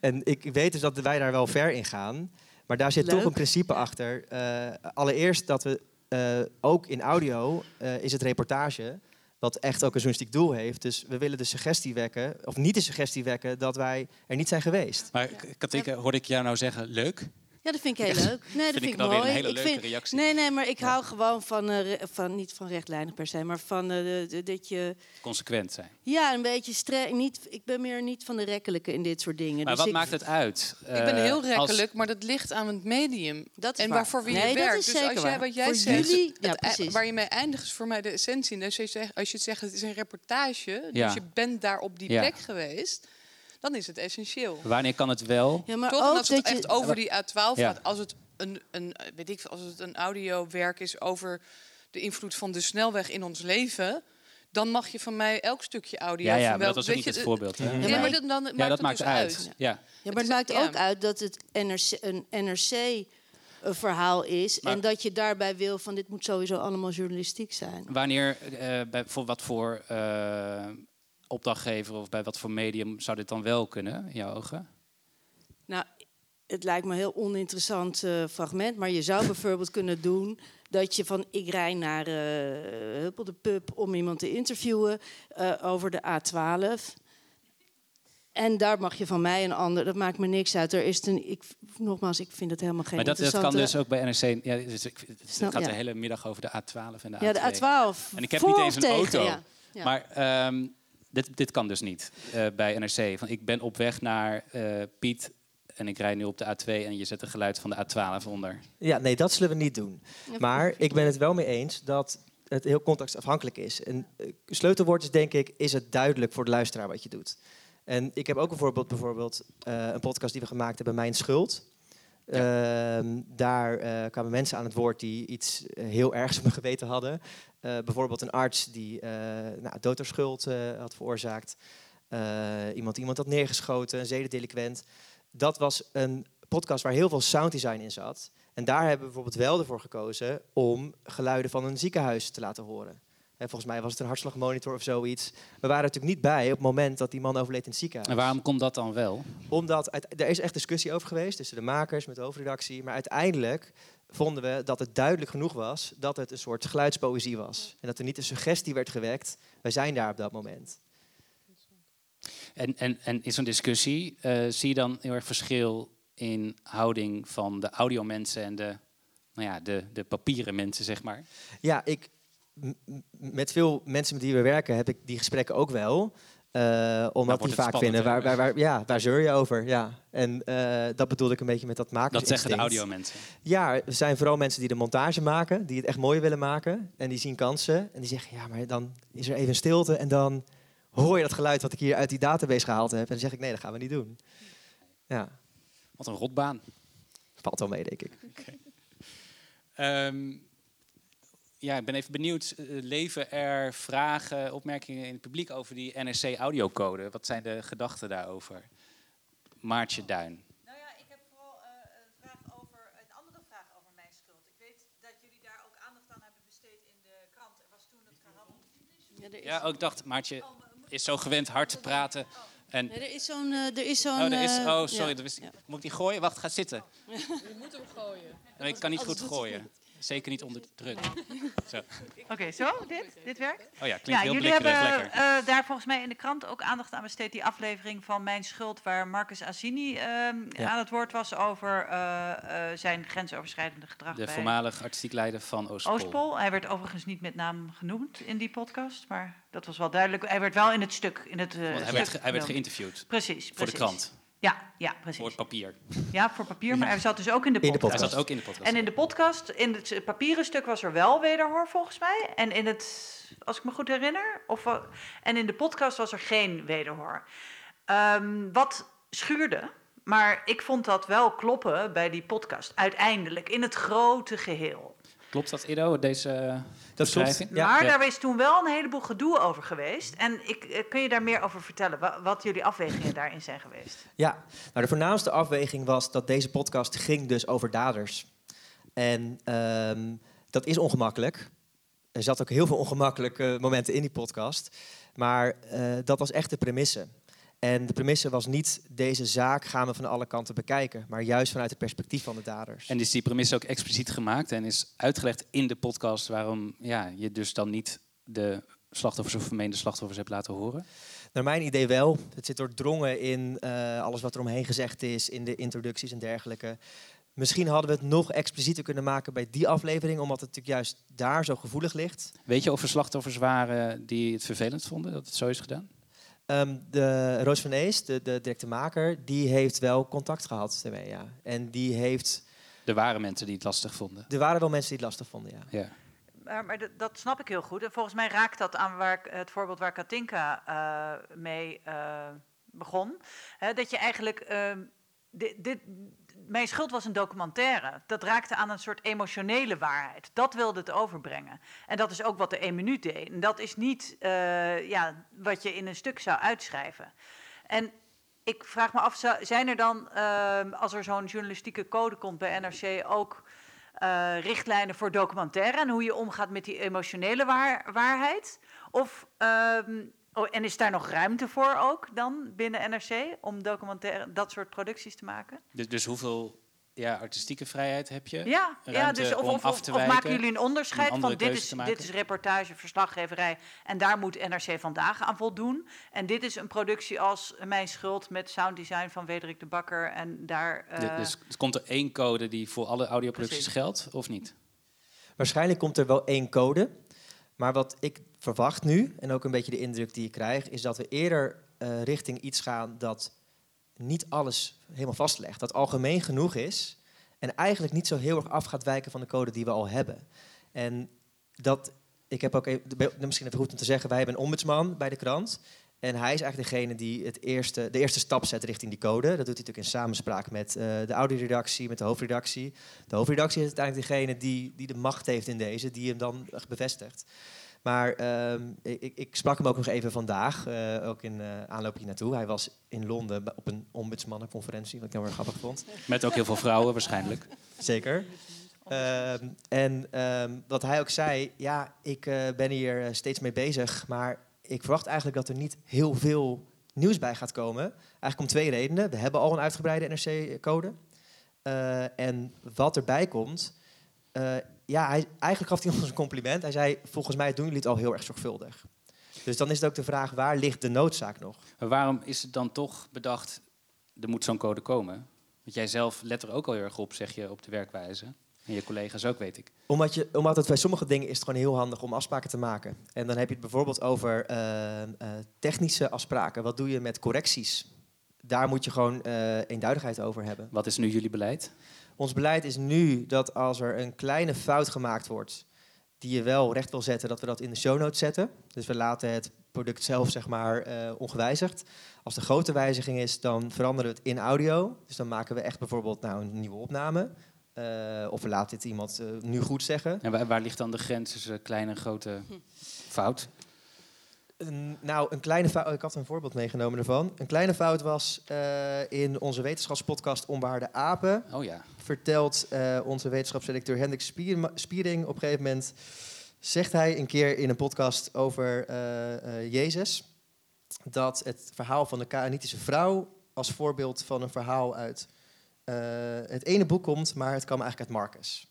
En ik weet dus dat wij daar wel ver in gaan. Maar daar zit toch een principe achter. Uh, allereerst dat we uh, ook in audio uh, is het reportage, wat echt ook een journalistiek doel heeft. Dus we willen de suggestie wekken, of niet de suggestie wekken, dat wij er niet zijn geweest. Maar Katinka, hoorde ik jou nou zeggen, leuk? Ja, dat vind ik heel leuk. Nee, dat vind, ik, mooi. Een hele ik leuke vind, reactie. Nee, nee, maar ik hou gewoon van, uh, van, niet van rechtlijnig per se, maar van uh, dat je... Consequent zijn. Ja, een beetje streng. Niet, ik ben meer niet van de rekkelijke in dit soort dingen. Maar dus wat ik, maakt het uit? ik ben heel rekkelijk, als... maar dat ligt aan het medium. Dat is en waar. waarvoor wie nee, je werkt. Dat is dus zeker als jij waar. wat jij voor zegt, jullie, het, ja, precies. waar je mee eindigt is voor mij de essentie. Dus als je zegt, als je zegt het is een reportage, Ja. dus je bent daar op die Ja. plek geweest, dan is het essentieel. Wanneer kan het wel? Ja, maar Toch? Ook als het dat je... echt over die A12 Ja. gaat, als het een, een, weet ik, als het een audiowerk is over de invloed van de snelweg in ons leven, dan mag je van mij elk stukje audio. Ja, ja, van maar wel- dat was niet je, het voorbeeld. hè? Ja, maar dat, dan Ja, maakt dat het maakt dus uit. Ja. Ja, maar het Het is- maakt ja. ook uit dat het NRC, een NRC-verhaal is. Maar- en dat je daarbij wil van dit moet sowieso allemaal journalistiek zijn. Wanneer, eh, bij, voor wat voor eh, opdrachtgever of bij wat voor medium zou dit dan wel kunnen, in jouw ogen? Nou, het lijkt me een heel oninteressant eh, fragment. Maar je zou bijvoorbeeld kunnen doen dat je van ik rij naar eh Huppel de Pub om iemand te interviewen eh, over de A12. En daar mag je van mij een ander, dat maakt me niks uit. Er is een, ik, nogmaals, ik vind het helemaal geen Maar dat, dat kan dus ook bij NRC. Ja, dus ik, het Snap- gaat ja. de hele middag over de A12 en de Ja, A2. de A12. En ik heb niet eens een tegen, auto. ja. Ja. Maar ehm, dit, dit kan dus niet eh, bij NRC. Van, ik ben op weg naar eh, Piet en ik rijd nu op de A2 en je zet een geluid van de A12 onder. Ja, nee, dat zullen we niet doen. Maar ik ben het wel mee eens dat het heel contextafhankelijk is. En eh, sleutelwoord is denk ik, is het duidelijk voor de luisteraar wat je doet. En ik heb ook een voorbeeld, bijvoorbeeld eh, een podcast die we gemaakt hebben, Mijn Schuld. Ehm, daar eh, kwamen mensen aan het woord die iets heel ergs op hun geweten hadden. Eh, bijvoorbeeld een arts die eh nou, dood door schuld eh, had veroorzaakt. Iemand die iemand had neergeschoten, een zedendelinquent. Dat was een podcast waar heel veel sounddesign in zat. En daar hebben we bijvoorbeeld wel ervoor gekozen om geluiden van een ziekenhuis te laten horen. En volgens mij was het een hartslagmonitor of zoiets. We waren er natuurlijk niet bij op het moment dat die man overleed in het ziekenhuis. En waarom komt dat dan wel? Omdat er is echt discussie over geweest tussen de makers met de hoofdredactie. Maar uiteindelijk vonden we dat het duidelijk genoeg was dat het een soort geluidspoëzie was. En dat er niet een suggestie werd gewekt. Wij zijn daar op dat moment. En, en, en in zo'n discussie eh, zie je dan heel erg verschil in houding van de audiomensen en de, nou ja, de, de papieren mensen, zeg maar. Ja, ik, met veel mensen met wie we werken heb ik die gesprekken ook wel. Eh, omdat die vaak vinden, waar, waar, waar, ja, zeur je over? Ja. En eh, dat bedoelde ik een beetje met dat makers. Dat zeggen de audiomensen. Ja, er zijn vooral mensen die de montage maken, die het echt mooi willen maken. En die zien kansen. En die zeggen, ja, maar dan is er even stilte. En dan hoor je dat geluid wat ik hier uit die database gehaald heb. En dan zeg ik, nee, dat gaan we niet doen. Ja, Wat een rotbaan. valt wel mee, denk ik. Ja, ik ben even benieuwd. eh, leven er vragen, opmerkingen in het publiek over die NRC-audiocode? Wat zijn de gedachten daarover? Maartje Duin. Nou ja, ik heb vooral eh, een vraag over, een andere vraag over mijn schuld. Ik weet dat jullie daar ook aandacht aan hebben besteed in de krant. Er was toen het verhaal. Ja, is, Ja, ook dacht, Maartje is zo gewend hard te praten. En, Nee, er is zo'n... eh, er is zo'n oh, er is, oh, sorry. ja. ik. Moet ik die gooien? Wacht, ga zitten. Je moet hem gooien. Nee, ik kan niet goed gooien. Zeker niet onder druk. Oké, zo? Dit? Dit werkt? Oh ja, klinkt Ja, heel jullie hebben lekker. eh, daar volgens mij in de krant ook aandacht aan besteed. Die aflevering van Mijn Schuld, waar Marcus Assini ehm, aan het woord was over eh, eh, zijn grensoverschrijdende gedrag De bij voormalig artistiek leider van Oostpol. Oostpol. Hij werd overigens niet met naam genoemd in die podcast, maar dat was wel duidelijk. Hij werd wel in het stuk. In het, eh, Want hij stuk werd, ge- hij werd geïnterviewd Precies, voor de precies. krant, Ja, ja, voor precies. papier. Ja, voor papier, maar hij zat dus ook in de In de podcast. Hij podcast. zat ook in de podcast. En in de podcast, in het papieren stuk was er wel wederhoor volgens mij. En in het, als ik me goed herinner, of, en in de podcast was er geen wederhoor. Ehm, wat schuurde Maar ik vond dat wel kloppen bij die podcast. Uiteindelijk, in het grote geheel. Klopt dat, Ido, deze Dat klopt. Ja. maar Ja. daar is toen wel een heleboel gedoe over geweest. En ik, eh, kun je daar meer over vertellen? Wa- Wat jullie afwegingen daarin zijn geweest? Ja, nou de voornaamste afweging was dat deze podcast ging dus over daders. En ehm, dat is ongemakkelijk. Er zat ook heel veel ongemakkelijke momenten in die podcast. Maar eh, dat was echt de premisse. En de premisse was niet deze zaak gaan we van alle kanten bekijken, maar juist vanuit het perspectief van de daders. En is die premisse ook expliciet gemaakt en is uitgelegd in de podcast waarom ja, je dus dan niet de slachtoffers of vermeende slachtoffers hebt laten horen? Naar mijn idee wel. Het zit doordrongen in eh, alles wat er omheen gezegd is, in de introducties en dergelijke. Misschien hadden we het nog explicieter kunnen maken bij die aflevering, omdat het natuurlijk juist daar zo gevoelig ligt. Weet je of er slachtoffers waren die het vervelend vonden dat het zo is gedaan? Ehm, de Roos van Ees, de, de directe maker, die heeft wel contact gehad ermee, ja. En die heeft... Er waren mensen die het lastig vonden. Er waren wel mensen die het lastig vonden, ja. Ja. Maar, maar dat- snap ik heel goed. En volgens mij raakt dat aan waar, ik- het voorbeeld waar Katinka eh, mee eh, begon. Hè, dat je eigenlijk. ehm, dit, mijn schuld was een documentaire. Dat raakte aan een soort emotionele waarheid. Dat wilde het overbrengen. En dat is ook wat de 1 minuut deed. En dat is niet eh, ja, wat je in een stuk zou uitschrijven. En ik vraag me af, zijn er dan, ehm, als er zo'n journalistieke code komt bij NRC, ook eh, richtlijnen voor documentaire en hoe je omgaat met die emotionele waar- waarheid? Of, ehm, oh, en is daar nog ruimte voor ook dan binnen NRC om documentaire, dat soort producties te maken? Dus, dus hoeveel ja, artistieke vrijheid heb je? Ja, ja dus of, om of, maken jullie een onderscheid een van dit is, dit is reportage, verslaggeverij en daar moet NRC vandaag aan voldoen. En dit is een productie als Mijn Schuld met sounddesign van Wederik de Bakker en daar... eh, Dus dus komt er één code die voor alle audioproducties Precies. geldt, of niet? Waarschijnlijk komt er wel één code. Maar wat ik verwacht nu, en ook een beetje de indruk die ik krijg, is dat we eerder eh, richting iets gaan dat niet alles helemaal vastlegt. Dat algemeen genoeg is en eigenlijk niet zo heel erg af gaat wijken van de code die we al hebben. En dat, ik heb ook even, misschien even goed om te zeggen, wij hebben een ombudsman bij de krant. En hij is eigenlijk degene die het eerste, de eerste stap zet richting die code. Dat doet hij natuurlijk in samenspraak met eh, de audioredactie, met de hoofdredactie. De hoofdredactie is uiteindelijk degene die, die de macht heeft in deze, die hem dan echt bevestigt. Maar ehm, ik, ik- sprak hem ook nog even vandaag, eh, ook in eh aanloop hier naartoe. Hij was in Londen op een ombudsmannenconferentie, wat ik heel erg grappig vond. Met ook heel veel vrouwen waarschijnlijk. Zeker. Ehm, en ehm, wat hij ook zei, ja, ik ben hier steeds mee bezig, maar ik verwacht eigenlijk dat er niet heel veel nieuws bij gaat komen. Eigenlijk om twee redenen. We hebben al een uitgebreide NRC-code. Eh, en wat erbij komt, eh, ja, eigenlijk gaf hij ons een compliment. Hij zei, volgens mij doen jullie het al heel erg zorgvuldig. Dus dan is het ook de vraag, waar ligt de noodzaak nog? Maar waarom is het dan toch bedacht, er moet zo'n code komen? Want jij zelf let er ook al heel erg op, zeg je, op de werkwijze. En je collega's ook, weet ik. Omdat, je, omdat het bij sommige dingen is het gewoon heel handig om afspraken te maken. En dan heb je het bijvoorbeeld over eh, eh, technische afspraken. Wat doe je met correcties? Daar moet je gewoon eh, eenduidigheid over hebben. Wat is nu jullie beleid? Ons beleid is nu dat als er een kleine fout gemaakt wordt, die je wel recht wil zetten, dat we dat in de show notes zetten. Dus we laten het product zelf zeg maar ongewijzigd. Als de grote wijziging is, dan veranderen we het in audio. Dus dan maken we echt bijvoorbeeld nou, een nieuwe opname. Eh, of laten dit iemand eh, nu goed zeggen. En waar, waar ligt dan de grens tussen kleine en grote fout? Een- nou, een kleine fout. Ik had een voorbeeld meegenomen ervan. Een kleine fout was eh, in onze wetenschapspodcast Onbehaarde Apen. Oh ja, Vertelt eh, onze wetenschapsredacteur Hendrik Spier- Spiering op een gegeven moment. Zegt hij een keer in een podcast over eh, eh, Jezus. Dat het verhaal van de Kaanitische vrouw als voorbeeld van een verhaal uit het ene boek komt, maar het kwam eigenlijk uit Marcus.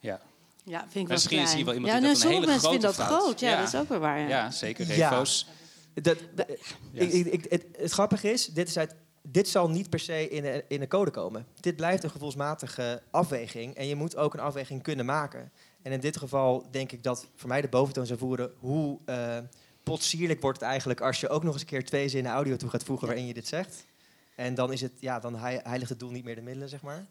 ja. Ja, vind ik wel Misschien is hier wel iemand ja, die nou, dat een hele mensen vinden grote dat fout. groot. Ja, Ja. dat is ook weer waar. Ja. ja zeker. Ja. Refo's. Dat, Ja. Ik, ik, ik- het, het grappige is, dit, is uit, dit zal niet per se in de, in de code komen. Dit blijft een gevoelsmatige afweging en je moet ook een afweging kunnen maken. En in dit geval denk ik dat voor mij de boventoon zou voeren hoe eh potsierlijk wordt het eigenlijk als je ook nog eens een keer twee zinnen audio toe gaat voegen waarin je dit zegt. En dan is het, ja, dan hei- heiligt het doel niet meer de middelen, zeg maar.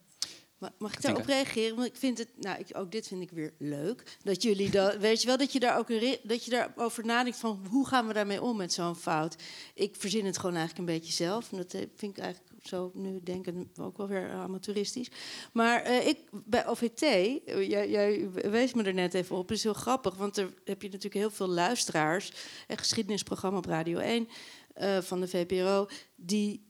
Ma- Mag ik daarop reageren? Want ik vind het, nou, ik, ook dit vind ik weer leuk. Dat jullie dat, weet je wel, dat je daar ook een dat je daarover nadenkt van hoe gaan we daarmee om met zo'n fout. Ik verzin het gewoon eigenlijk een beetje zelf. En dat eh, vind ik eigenlijk zo nu denken, ook wel weer amateuristisch. Maar eh, ik, bij OVT, eh, jij, jij wees me er net even op, is heel grappig. Want er heb je natuurlijk heel veel luisteraars. Een geschiedenisprogramma op Radio 1 eh, van de VPRO... die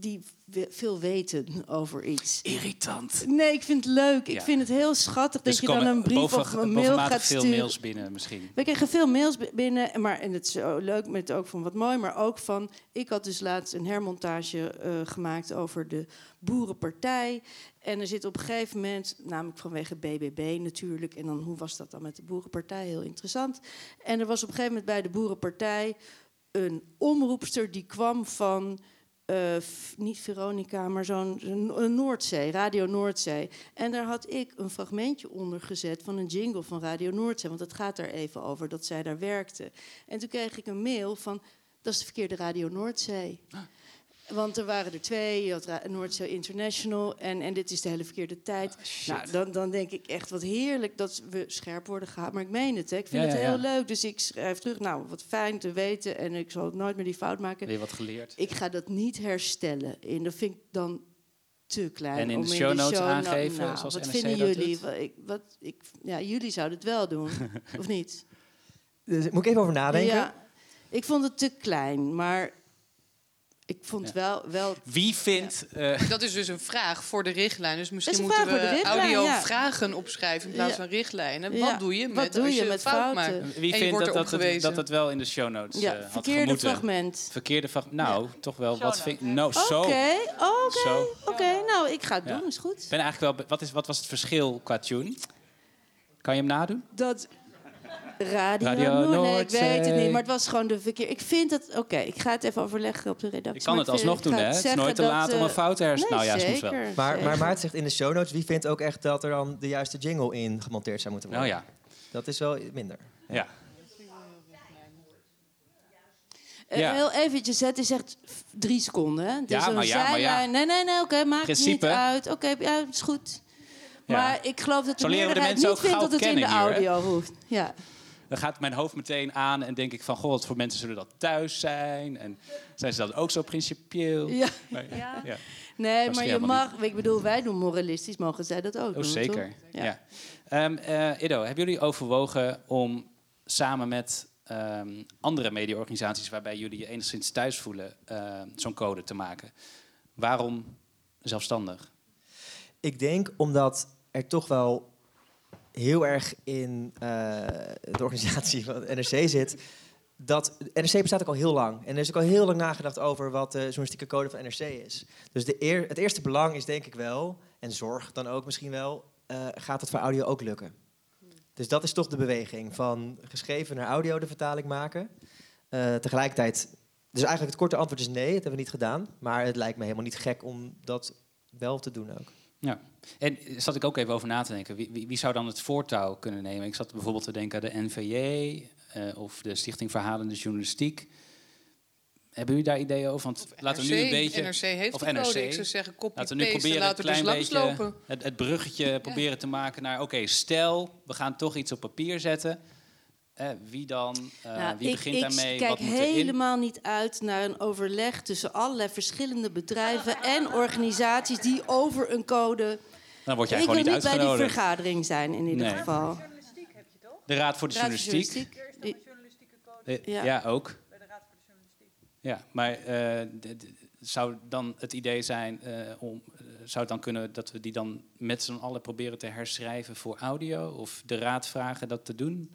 die veel weten over iets. Irritant. Nee, ik vind het leuk. Ik Ja. vind het heel schattig Dus dat je dan een brief boven- of een mail gaat veel sturen. mails binnen misschien. We kregen veel mails bi- binnen, maar, en het is leuk met ook van wat mooi, maar ook van. Ik had dus laatst een hermontage eh, gemaakt over de Boerenpartij. En er zit op een gegeven moment, namelijk vanwege BBB natuurlijk, en dan hoe was dat dan met de Boerenpartij? Heel interessant. En er was op een gegeven moment bij de Boerenpartij een omroepster die kwam van. Eh, niet Veronica, maar zo'n Noordzee, Radio Noordzee. En daar had ik een fragmentje onder gezet van een jingle van Radio Noordzee. Want het gaat daar even over dat zij daar werkte. En toen kreeg ik een mail van, dat is de verkeerde Radio Noordzee. Want er waren er twee, je had Noordzee International en, en dit is de hele verkeerde tijd. nou, dan, dan denk ik echt wat heerlijk dat we scherp worden gehaald. Maar ik meen het, hè. ik vind Ja, het ja, heel ja. leuk. Dus ik schrijf terug, nou, wat fijn te weten en ik zal het nooit meer die fout maken. Weer wat geleerd. Ik ga dat niet herstellen. En dat vind ik dan te klein. En in om de show notes no- aangeven, nou, zoals wat NRC vinden dat jullie? doet? Wat, ik, wat, ik, ja, jullie zouden het wel doen, of niet? Dus moet ik even over nadenken? Ja, ik vond het te klein, maar ik vond wel, wel Wie vindt... eh, Dat is dus een vraag voor de richtlijn. Dus misschien moeten we richtlijn, audio ja. vragen opschrijven in plaats Ja. van richtlijnen. Ja, Wat doe je wat met, doe als je je met fout fouten? maakt? wie vindt dat, het, dat het wel in de show notes ja, eh, had verkeerde gemoeten? fragment. Verkeerde fragment. Nou, toch wel. Show Wat vind No, zo. Oké, oké, oké. Nou, ik ga het Ja. doen, is goed. Ben eigenlijk wel... Wat, is, wat was het verschil qua tune? Kan je hem nadoen? Dat Radio, Radio Noord, nee, ik weet het niet, maar het was gewoon de verkeer. Ik vind het, oké, ik ga het even overleggen op de redactie. Je kan maar het ik alsnog doen, ik hè? Het is nooit te dat, laat om eh, een fout te herstellen. Nee, nou ja, soms wel. zeker, Maar, maar. Maarten zegt in de show notes, wie vindt ook echt dat er dan de juiste jingle in gemonteerd zou moeten worden? Nou ja. Dat is wel minder. ja. Eh, Ja. Heel eventjes, het is echt drie seconden. Hè? Het Ja, is een maar ja, maar ja. Nee, nee, nee, oké, maakt Principe. niet uit. Oké, ja, het is goed. Ja. Maar ik geloof dat de Zo leren we de meerderheid mensen niet ook vindt dat het in de audio hoeft. Ja. Dan gaat mijn hoofd meteen aan en denk ik van... Goh, wat voor mensen zullen dat thuis zijn? En zijn ze dan ook zo principieel? ja. Maar- Ja. ja. Nee, Dat maar je mag... Ik bedoel, wij doen moralistisch, mogen zij dat ook Oh, doen, zeker. toch? Ja. Ehm, eh, Ido, hebben jullie overwogen om samen met ehm, andere mediaorganisaties... waarbij jullie je enigszins thuis voelen, eh, zo'n code te maken? Waarom zelfstandig? Ik denk omdat er toch wel heel erg in eh, de organisatie van NRC zit. Dat NRC bestaat ook al heel lang. En er is ook al heel lang nagedacht over wat de journalistieke code van NRC is. Dus de eer, het eerste belang is denk ik wel, en zorg dan ook misschien wel, eh, gaat het voor audio ook lukken. Dus dat is toch de beweging van geschreven naar audio de vertaling maken. Eh, tegelijkertijd, dus eigenlijk het korte antwoord is nee, dat hebben we niet gedaan. Maar het lijkt me helemaal niet gek om dat wel te doen ook. Ja. En eh, zat ik ook even over na te denken. Wie, wie, wie zou dan het voortouw kunnen nemen? Ik zat bijvoorbeeld te denken aan de NVJ eh, of de Stichting Verhalende Journalistiek. Hebben jullie daar ideeën over? Want laten we nu een beetje... NRC heeft of code. NRC. Ik zou zeggen, Laten we nu proberen een dus klein beetje het bruggetje proberen te maken naar... oké, stel, we gaan toch iets op papier zetten. Eh, wie dan? Eh, Nou, wie ik, begint ik daarmee? kijk Wat moet erin? helemaal niet uit naar een overleg tussen allerlei verschillende bedrijven en organisaties die over een code. Dan word jij ik wil gewoon niet niet bij die vergadering zijn in ieder Nee. geval. Journalistiek heb je toch? De Raad voor de Raad voor Journalistiek. Journalistieke code Eh, Ja. ja. ook. bij de Raad voor de Journalistiek. Ja, maar eh, d- zou dan het idee zijn eh, om... zou het dan kunnen dat we die dan met z'n allen proberen te herschrijven voor audio? Of de raad vragen dat te doen?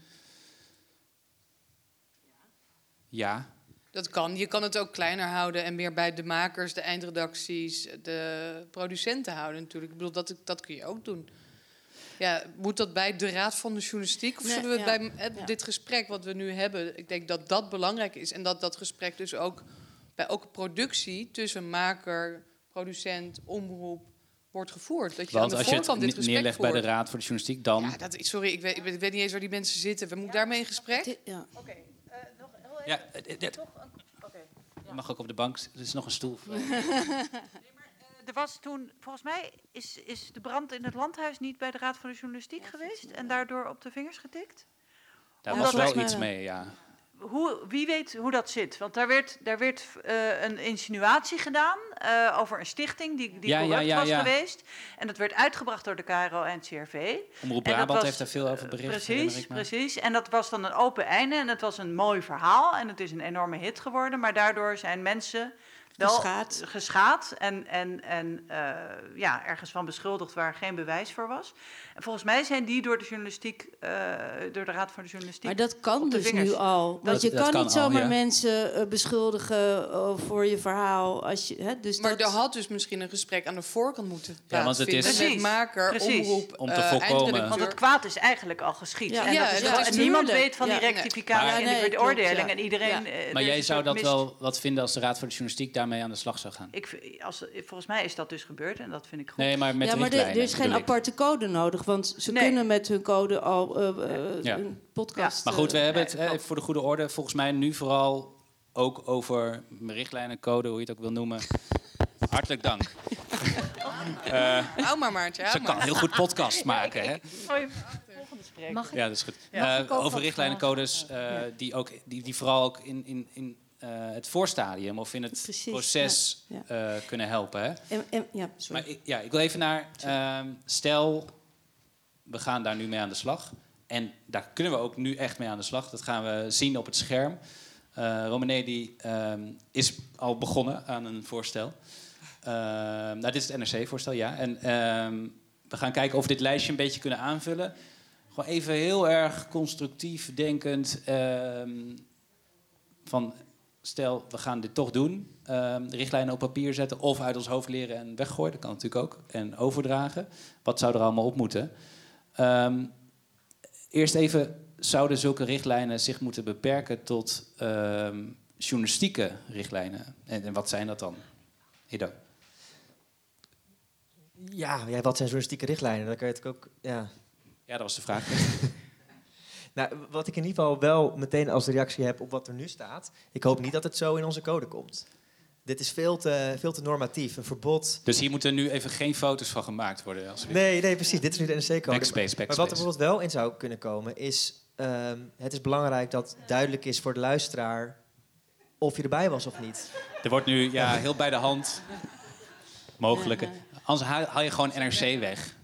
Ja. Dat kan. Je kan het ook kleiner houden en meer bij de makers, de eindredacties, de producenten houden natuurlijk. Ik bedoel, dat, dat kun je ook doen. Ja, moet dat bij de Raad van de Journalistiek? Of Nee, zullen we ja. bij Ja. dit gesprek wat we nu hebben... Ik denk dat dat belangrijk is. En dat dat gesprek dus ook bij elke productie... tussen maker, producent, omroep wordt gevoerd. Dat je Want aan als de je het voorkant dit gesprek neerlegt bij de. Raad voor de Journalistiek, dan... Ja, dat, sorry, ik weet, ik weet niet eens waar die mensen zitten. We moeten daarmee in gesprek. Oké. Ja, eh, eh, dit- Toch een- Oké. je mag ook op de bank. Er is nog een stoel. Er was toen, volgens mij, is, is de brand in het landhuis niet bij de Raad van de Journalistiek geweest en daardoor op de vingers getikt? Daar was wel iets mee, ja. Hoe, wie weet hoe dat zit? Want daar werd, daar werd eh, een insinuatie gedaan eh, over een stichting die, die Ja, ja, corrupt ja, was geweest. En dat werd uitgebracht door de KRO en CRV. Omroep Brabant was, heeft daar veel over bericht. Precies, precies. En dat was dan een open einde en het was een mooi verhaal. En het is een enorme hit geworden. Maar daardoor zijn mensen wel Geschaad. geschaad en, en, en eh, ja, ergens van beschuldigd waar geen bewijs voor was. En volgens mij zijn die door de journalistiek, eh, door de Raad van de Journalistiek... Maar dat kan de dus vingers. nu al. Want Dat- je dat kan, kan niet al, zomaar ja. mensen eh, beschuldigen voor je verhaal. Als je, hè, dus Maar dat, er had dus misschien een gesprek aan de voorkant moeten Ja, want het plaatsvinden is- met Precies, maker, precies. omroep, Om te voorkomen. Want het kwaad is eigenlijk al geschied. Ja. en Ja, dat is wel- en niemand weet van die rectificatie Maar- en klopt, veroordeling. ja. En iedereen... Ja. Maar jij zou dat mist- wel wat vinden als de Raad voor de Journalistiek daarmee aan de slag zou gaan? Ik, vind- als, volgens mij is dat dus gebeurd en dat vind ik goed. Nee, maar met ja, maar er, er is geen aparte code nodig. Want ze Nee. kunnen met hun code al eh, eh, Ja. een podcast... Maar goed, we eh, hebben het hè, voor de goede orde volgens mij nu vooral ook over richtlijnen, code, hoe je het ook wil noemen. Hartelijk dank. Hou maar, Maartje. Ze kan heel goed podcast maken, hè? Mag ik? Ja, dat is goed. Eh, over richtlijnencodes eh, die, ook, die, die vooral ook in, in, in het voorstadium of in het Precies, proces ja, eh, kunnen helpen. Hè? En, en, ja, sorry. Maar ik, ja, ik wil even naar, ehm, stel, we gaan daar nu mee aan de slag. En daar kunnen we ook nu echt mee aan de slag. Dat gaan we zien op het scherm. Eh Romané die, ehm, is al begonnen aan een voorstel. Ehm, nou, dit is het NRC-voorstel, ja. En we gaan kijken of we dit lijstje een beetje kunnen aanvullen. Gewoon even heel erg constructief denkend. van stel, we gaan dit toch doen. Ehm, richtlijnen op papier zetten of uit ons hoofd leren en weggooien. Dat kan natuurlijk ook. En overdragen. Wat zou er allemaal op moeten? Ehm, eerst even, zouden zulke richtlijnen zich moeten beperken tot ehm, journalistieke richtlijnen? En, en wat zijn dat dan? Ja, ja, wat zijn journalistieke richtlijnen? Dan kan je het ook... Ja. Ja, dat was de vraag. Nou, wat ik in ieder geval wel meteen als reactie heb op wat er nu staat... ik hoop niet dat het zo in onze code komt. Dit is veel te, veel te normatief. Een verbod... Dus hier moeten nu even geen foto's van gemaakt worden. Als we Nee, nee, precies. Dit is nu de NRC-code. Backspace, Maar wat er bijvoorbeeld wel in zou kunnen komen is... ehm, het is belangrijk dat duidelijk is voor de luisteraar... of je erbij was of niet. Er wordt nu ja, heel bij de hand mogelijke. Anders haal, je gewoon NRC weg.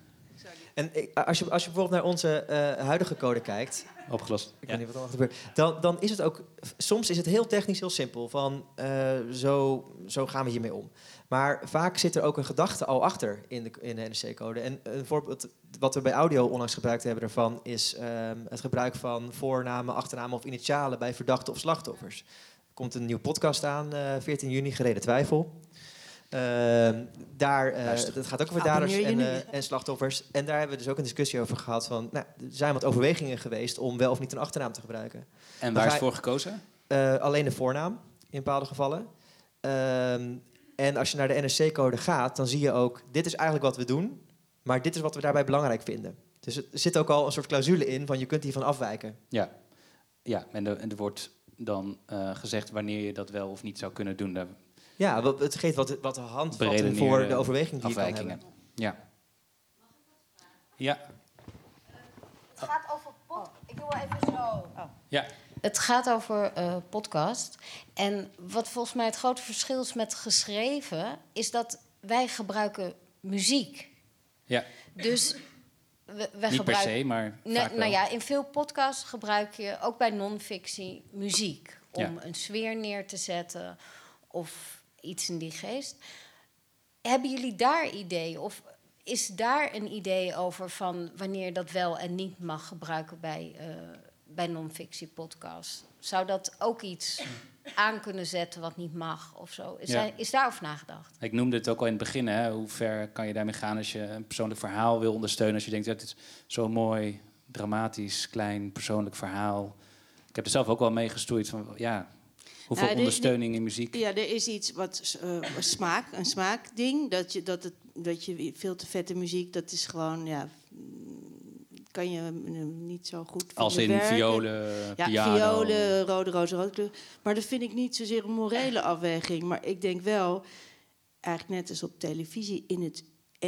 En als je, als je bijvoorbeeld naar onze eh, huidige code kijkt... Opgelost. Ik weet niet wat er gebeurt. Dan, dan is het ook... Soms is het heel technisch, heel simpel. Van, eh, zo, zo gaan we hiermee om. Maar vaak zit er ook een gedachte al achter in de, in de NRC-code. En een voorbeeld wat we bij audio onlangs gebruikt hebben daarvan... is ehm, het gebruik van voornamen, achternamen of initialen... bij verdachten of slachtoffers. Er komt een nieuwe podcast aan, eh 14 juni, Gereden Twijfel. Ehm, daar, eh, dat gaat ook over daders en, eh, en slachtoffers. En daar hebben we dus ook een discussie over gehad. Van, nou, er zijn wat overwegingen geweest om wel of niet een achternaam te gebruiken. En waar is voor gekozen? Eh, alleen de voornaam in bepaalde gevallen. Ehm, en als je naar de NSC-code gaat, dan zie je ook... dit is eigenlijk wat we doen, maar dit is wat we daarbij belangrijk vinden. Dus er zit ook al een soort clausule in van je kunt hiervan afwijken. Ja, ja en, er, en er wordt dan eh, gezegd wanneer je dat wel of niet zou kunnen doen. Daar Ja, het geeft wat, wat handvatten Beredeneerde voor de overweging die je kan afwijkingen. hebben. Ja. Ja, Het gaat over pod. Ik doe wel even zo. ja. Het gaat over eh, podcast. En wat volgens mij het grote verschil is met geschreven, is dat wij gebruiken muziek. ja. Dus we, niet per gebruiken. se, maar Nee, vaak wel. nou ja, in veel podcasts gebruik je ook bij non-fictie muziek om Ja. een sfeer neer te zetten of iets in die geest. Hebben jullie daar ideeën of is daar een idee over van wanneer dat wel en niet mag gebruiken bij, eh, bij non-fictie podcasts? Zou dat ook iets aan kunnen zetten wat niet mag of zo? Is, Ja. daar, is daarover nagedacht? Ik noemde het ook al in het begin. Hè. Hoe ver kan je daarmee gaan als je een persoonlijk verhaal wil ondersteunen? Als je denkt, dat is zo'n mooi, dramatisch, klein, persoonlijk verhaal. Ik heb er zelf ook wel mee gestoeid van, ja, hoeveel Nou, de- ondersteuning in muziek. Ja, er is iets wat eh, smaak, een smaakding. Dat je, dat, het, dat je veel te vette muziek, dat is gewoon, ja, mm, kan je niet zo goed Als in werken. violen, Ja, piano. violen, rode roze, rode kleur. Maar dat vind ik niet zozeer een morele afweging. Maar ik denk wel, eigenlijk net als op televisie, in het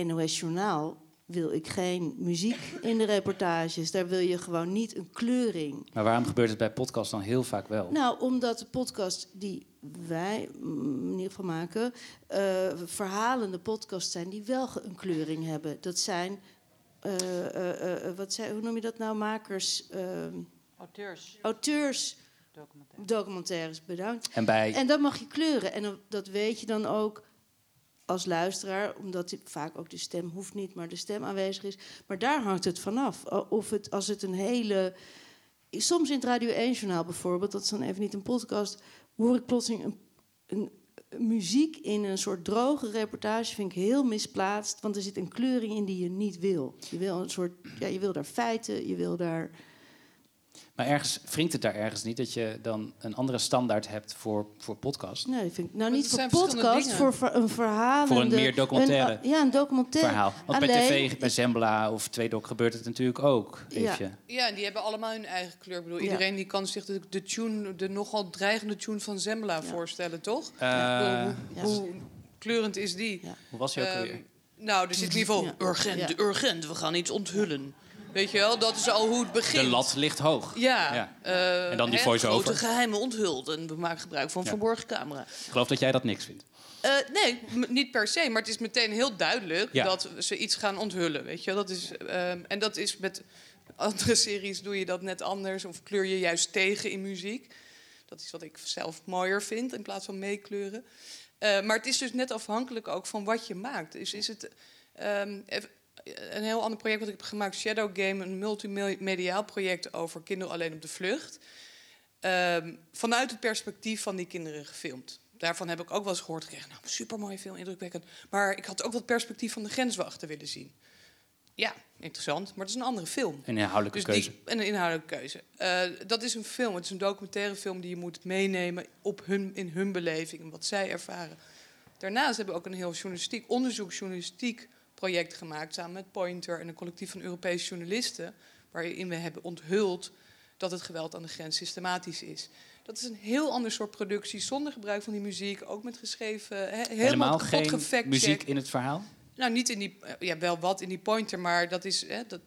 NOS-journaal wil ik geen muziek in de reportages. Daar wil je gewoon niet een kleuring. Maar waarom gebeurt het bij podcasts dan heel vaak wel? Nou, omdat de podcast die wij mm, in ieder geval maken, eh, verhalende podcasts zijn die wel een kleuring hebben. Dat zijn, eh, eh, eh, wat zei, hoe noem je dat nou, makers, ehm, Auteurs, auteurs, documentaire. documentaires, bedankt. En bij En dat mag je kleuren. En dat weet je dan ook als luisteraar, omdat vaak ook de stem hoeft niet, maar de stem aanwezig is. Maar daar hangt het vanaf. Of het, als het een hele. Soms in het Radio 1-journaal bijvoorbeeld, dat is dan even niet een podcast, hoor ik plotseling een, een muziek in een soort droge reportage. Vind ik heel misplaatst, want er zit een kleuring in die je niet wil. Je wil een soort. Ja, je wil daar feiten, je wil daar. Maar ergens wringt het daar ergens niet dat je dan een andere standaard hebt voor, voor podcast. Nee, vind ik, nou Maar niet voor podcast, voor ver- een verhaal. Voor een meer documentaire ja, een documentaire. Verhaal. Want bij tv, bij Zembla of Tweedok gebeurt het natuurlijk ook. Ja. Ja, en die hebben allemaal hun eigen kleur. Ik bedoel, Ja. iedereen die kan zich de, de tune, de nogal dreigende tune van Zembla voorstellen, toch? Eh, hoe, hoe kleurend is die? Ja. hoe was je ook Ehm, nou, er zit in ieder geval urgent, Ja. urgent, we gaan iets onthullen. Weet je wel, dat is al hoe het begint. De lat ligt hoog. Ja. Ja. eh, En dan die voice-over. Grote geheimen onthuld en we maken gebruik van Ja. verborgen camera. Ik geloof dat jij dat niks vindt. Eh, nee, niet per se, maar het is meteen heel duidelijk Ja. dat ze iets gaan onthullen. Weet je? wel. Dat is, ehm, en dat is met andere series doe je dat net anders of kleur je juist tegen in muziek. Dat is wat ik zelf mooier vind in plaats van meekleuren. Eh, maar het is dus net afhankelijk ook van wat je maakt. Dus is het ehm, een heel ander project wat ik heb gemaakt, Shadow Game, een multimediaal project over kinderen alleen op de vlucht. Ehm, vanuit het perspectief van die kinderen gefilmd. Daarvan heb ik ook wel eens gehoord gekregen. Nou, super mooie film, indrukwekkend. Maar ik had ook het perspectief van de grenswachten willen zien. Ja, interessant, maar het is een andere film. Een inhoudelijke Dus keuze. die, en een inhoudelijke keuze. Eh, dat is een film, het is een documentaire film die je moet meenemen op hun, in hun beleving en wat zij ervaren. Daarnaast hebben we ook een heel journalistiek, onderzoeksjournalistiek project gemaakt samen met Pointer en een collectief van Europese journalisten, waarin we hebben onthuld dat het geweld aan de grens systematisch is. Dat is een heel ander soort productie, zonder gebruik van die muziek, ook met geschreven, he- helemaal, geen muziek in het verhaal? Nou, niet in die, eh, ja, wel wat in die pointer, maar dat is, hè, dat, dat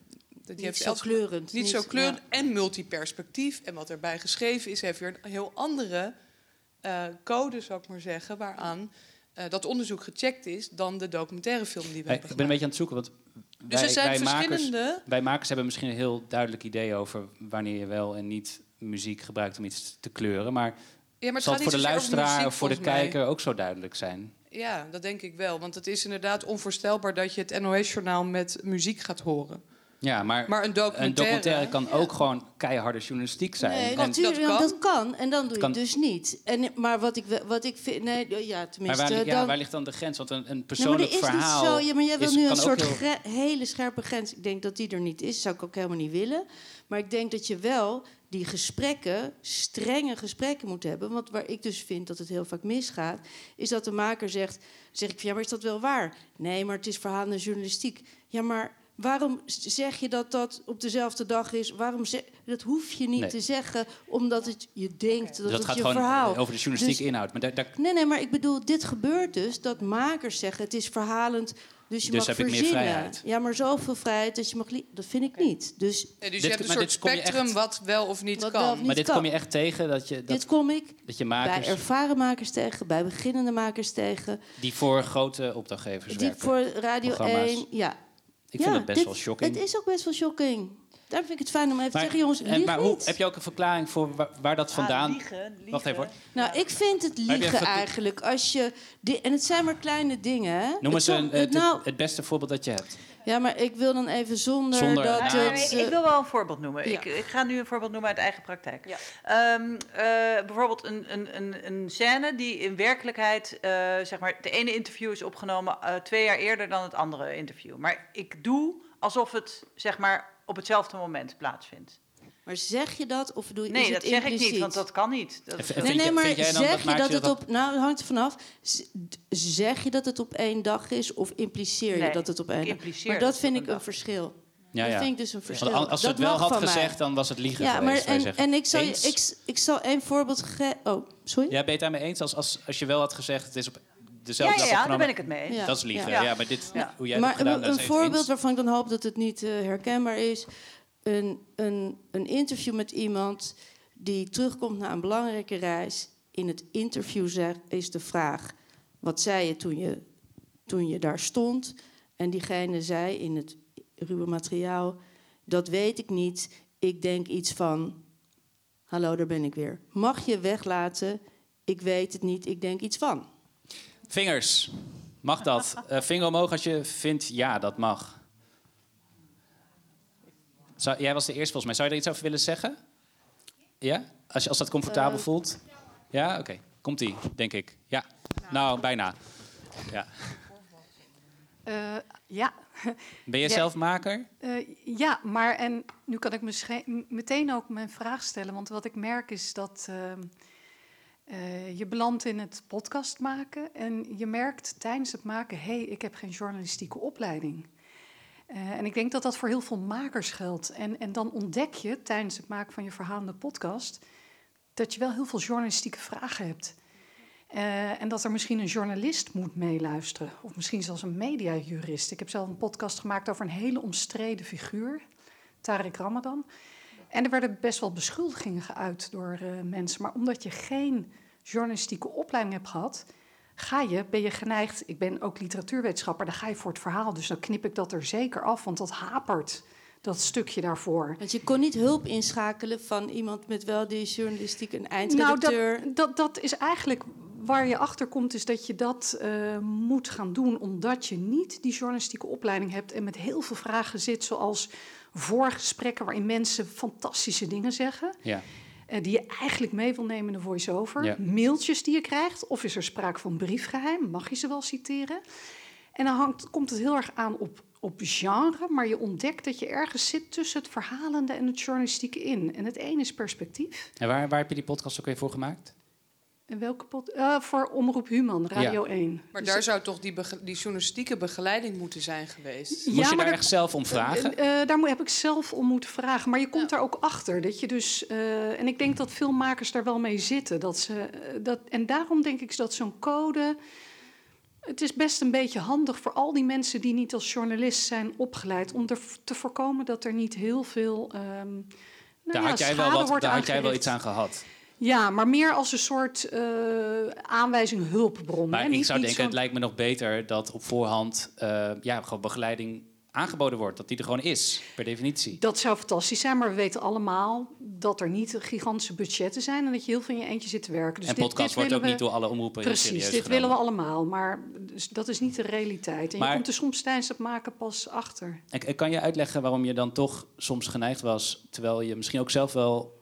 die Niet heeft zo kleurend. niet, zo kleurend ja. en multiperspectief. En wat erbij geschreven is, heeft weer een heel andere eh, code, zou ik maar zeggen, waaraan eh, dat onderzoek gecheckt is dan de documentaire film die we Hey, hebben ik ben een beetje aan het zoeken, want Dus wij, er zijn wij makers, verschillende. wij makers hebben misschien een heel duidelijk idee over wanneer je wel en niet muziek gebruikt om iets te kleuren. Maar, Ja, maar zal het voor de luisteraar muziek, of voor de mij. kijker ook zo duidelijk zijn? Ja, dat denk ik wel. Want het is inderdaad onvoorstelbaar dat je het NOS-journaal met muziek gaat horen. Ja, maar, Maar een documentaire... een documentaire kan ook gewoon keiharde journalistiek zijn. Nee, En- natuurlijk, dat dat kan. dat kan. En dan doe je kan. het dus niet. En, maar wat ik, wat ik vind... Nee, ja, maar tenminste... waar, li- ja, dan, waar ligt dan de grens? Want een, een Nee, maar persoonlijk is verhaal... niet zo. Ja, maar jij wil is- nu een soort heel- gre- hele scherpe grens. Ik denk dat die er niet is. Zou ik ook helemaal niet willen. Maar ik denk dat je wel die gesprekken, strenge gesprekken moet hebben. Want waar ik dus vind dat het heel vaak misgaat, is dat de maker zegt: zeg ik van ja, maar is dat wel waar? Nee, maar het is verhalende journalistiek. Ja, maar. Waarom zeg je dat dat op dezelfde dag is? Waarom zeg, dat hoef je niet Nee. te zeggen, omdat het, je denkt dat Dus dat het gaat je gewoon verhaal. over de journalistieke Dus- inhoud. Maar daar, daar, Nee, nee, maar ik bedoel, dit gebeurt dus dat makers zeggen het is verhalend, dus je Dus mag heb ik meer vrijheid. Ja, maar zoveel vrijheid dat je mag. Dat vind ik niet. Dus Nee, dus Dit- je hebt een soort dit spectrum echt- wat wel of niet kan. wel of niet maar dit kan. kom je echt tegen, dat, je, dat, dit kom ik dat je bij makers ervaren makers tegen, bij beginnende makers tegen. die voor grote opdrachtgevers Die werken. voor Radio Programma's. 1. Ja. Ik ja, vind dat best dit- wel shocking. Het is ook best wel shocking. Daarom vind ik het fijn om even te Maar, zeggen, jongens, en, maar hoe, heb je ook een verklaring voor waar, waar dat vandaan... Ah, liegen, liegen. Wacht even hoor. Nou, ik vind het heb je liegen eigenlijk als je... en het zijn maar kleine dingen, hè? Noem Het eens een, het, nou, het beste voorbeeld dat je hebt. Ja, maar ik wil dan even zonder, Zonder- dat Nou, het... ik, ik wil wel een voorbeeld noemen. Ja. Ik, ik ga nu een voorbeeld noemen uit eigen praktijk. Ja. Ehm, eh, bijvoorbeeld een, een, een, een scène die in werkelijkheid, eh, zeg maar, de ene interview is opgenomen eh, twee jaar eerder dan het andere interview. Maar ik doe alsof het, zeg maar, op hetzelfde moment plaatsvindt. Maar zeg je dat of doe je Nee, is dat zeg ik niet, want dat kan niet. Dat, dat- Nee, maar vind jij dan dat zeg je dat het dat- op... Nou, het hangt er vanaf. Zeg je dat het op één dag is of impliceer je Nee, dat het op één ik dag impliceer Maar dat dat vind ik een verschil. Ja, Dat ja. vind ik dus een verschil. Want als ze dat het wel had mij. gezegd, dan was het liegen Ja, geweest. maar en, en ik zal, Eens? ik, ik zal één voorbeeld geven... Oh, sorry? Ja, ben je het daarmee eens? Als, als, als je wel had gezegd, het is op dezelfde Ja, ja, dag ja, daar ben ik het mee eens. Ja. Dat is liegen. Ja. Ja, maar dit, Ja. hoe jij maar het gedaan, een, dat een is voorbeeld waarvan ik dan hoop dat het niet eh, herkenbaar is. Een, een, een interview met iemand die terugkomt na een belangrijke reis. In het interview is de vraag: wat zei je toen, je toen je daar stond? En diegene zei in het ruwe materiaal: dat weet ik niet. Ik denk iets van: hallo, daar ben ik weer. Mag je weglaten? Ik weet het niet. Ik denk iets van. Vingers. Mag dat? Eh, vinger omhoog als je vindt ja, dat mag. Zou, jij was de eerste volgens mij. Zou je er iets over willen zeggen? Ja? Als, je, als dat comfortabel Eh. voelt? Ja? Oké. Komt-ie, denk ik. Ja. Nou, bijna. Ja. Eh, ja. Ben je Ja. zelf maker? Eh, ja, maar en nu kan ik misschien meteen ook mijn vraag stellen. Want wat ik merk is dat ehm, eh, je belandt in het podcast maken. En je merkt tijdens het maken: hé, hey, ik heb geen journalistieke opleiding. Eh, en ik denk dat dat voor heel veel makers geldt. En, en dan ontdek je tijdens het maken van je verhalende podcast dat je wel heel veel journalistieke vragen hebt. Eh, en dat er misschien een journalist moet meeluisteren. Of misschien zelfs een mediajurist. Ik heb zelf een podcast gemaakt over een hele omstreden figuur, Tariq Ramadan. En er werden best wel beschuldigingen geuit door eh, mensen. Maar omdat je geen journalistieke opleiding hebt gehad, ga je, ben je geneigd. Ik ben ook literatuurwetenschapper, dan ga je voor het verhaal. Dus dan knip ik dat er zeker af, want dat hapert, dat stukje daarvoor. Want je kon niet hulp inschakelen van iemand met wel die journalistiek, een Nou, eindredacteur. dat, dat, dat is eigenlijk waar je achter komt, is dat je dat eh, moet gaan doen, omdat je niet die journalistieke opleiding hebt en met heel veel vragen zit, zoals voorgesprekken waarin mensen fantastische dingen zeggen. Ja. Eh, die je eigenlijk mee wil nemen in de voice-over. Ja. Mailtjes die je krijgt. Of is er sprake van briefgeheim? Mag je ze wel citeren? En dan hangt, komt het heel erg aan op, op genre. Maar je ontdekt dat je ergens zit tussen het verhalende en het journalistieke in. En het ene is perspectief. En waar, waar heb je die podcast ook weer voor gemaakt? En welke pot? eh, voor Omroep Human, Radio 1. Maar Dus daar zou toch die, die journalistieke begeleiding moeten zijn geweest? Moest je maar daar echt zelf om vragen? Eh, eh, daar moet- heb ik zelf om moeten vragen. Maar je komt daar ook achter. Dat je dus, eh, en ik denk dat veel makers daar wel mee zitten. Dat ze, dat, en daarom denk ik dat zo'n code. Het is best een beetje handig voor al die mensen die niet als journalist zijn opgeleid. om er te voorkomen dat er niet heel veel. ehm, nou daar ja, had jij wel, schade wat, wordt daar had jij wel iets aan gehad. Ja, maar meer als een soort eh, aanwijzing hulpbron. Maar hè? ik Niet- zou niet denken, het lijkt me nog beter dat op voorhand eh, ja, gewoon begeleiding aangeboden wordt. Dat die er gewoon is, per definitie. Dat zou fantastisch zijn, maar we weten allemaal dat er niet gigantische budgetten zijn en dat je heel veel in je eentje zit te werken. Dus en dit- podcast dit wordt ook niet door alle omroepen Precies, serieus dit genomen. willen we allemaal, maar dus dat is niet de realiteit. En Maar- je komt er soms tijdens het maken pas achter. En kan je uitleggen waarom je dan toch soms geneigd was, terwijl je misschien ook zelf wel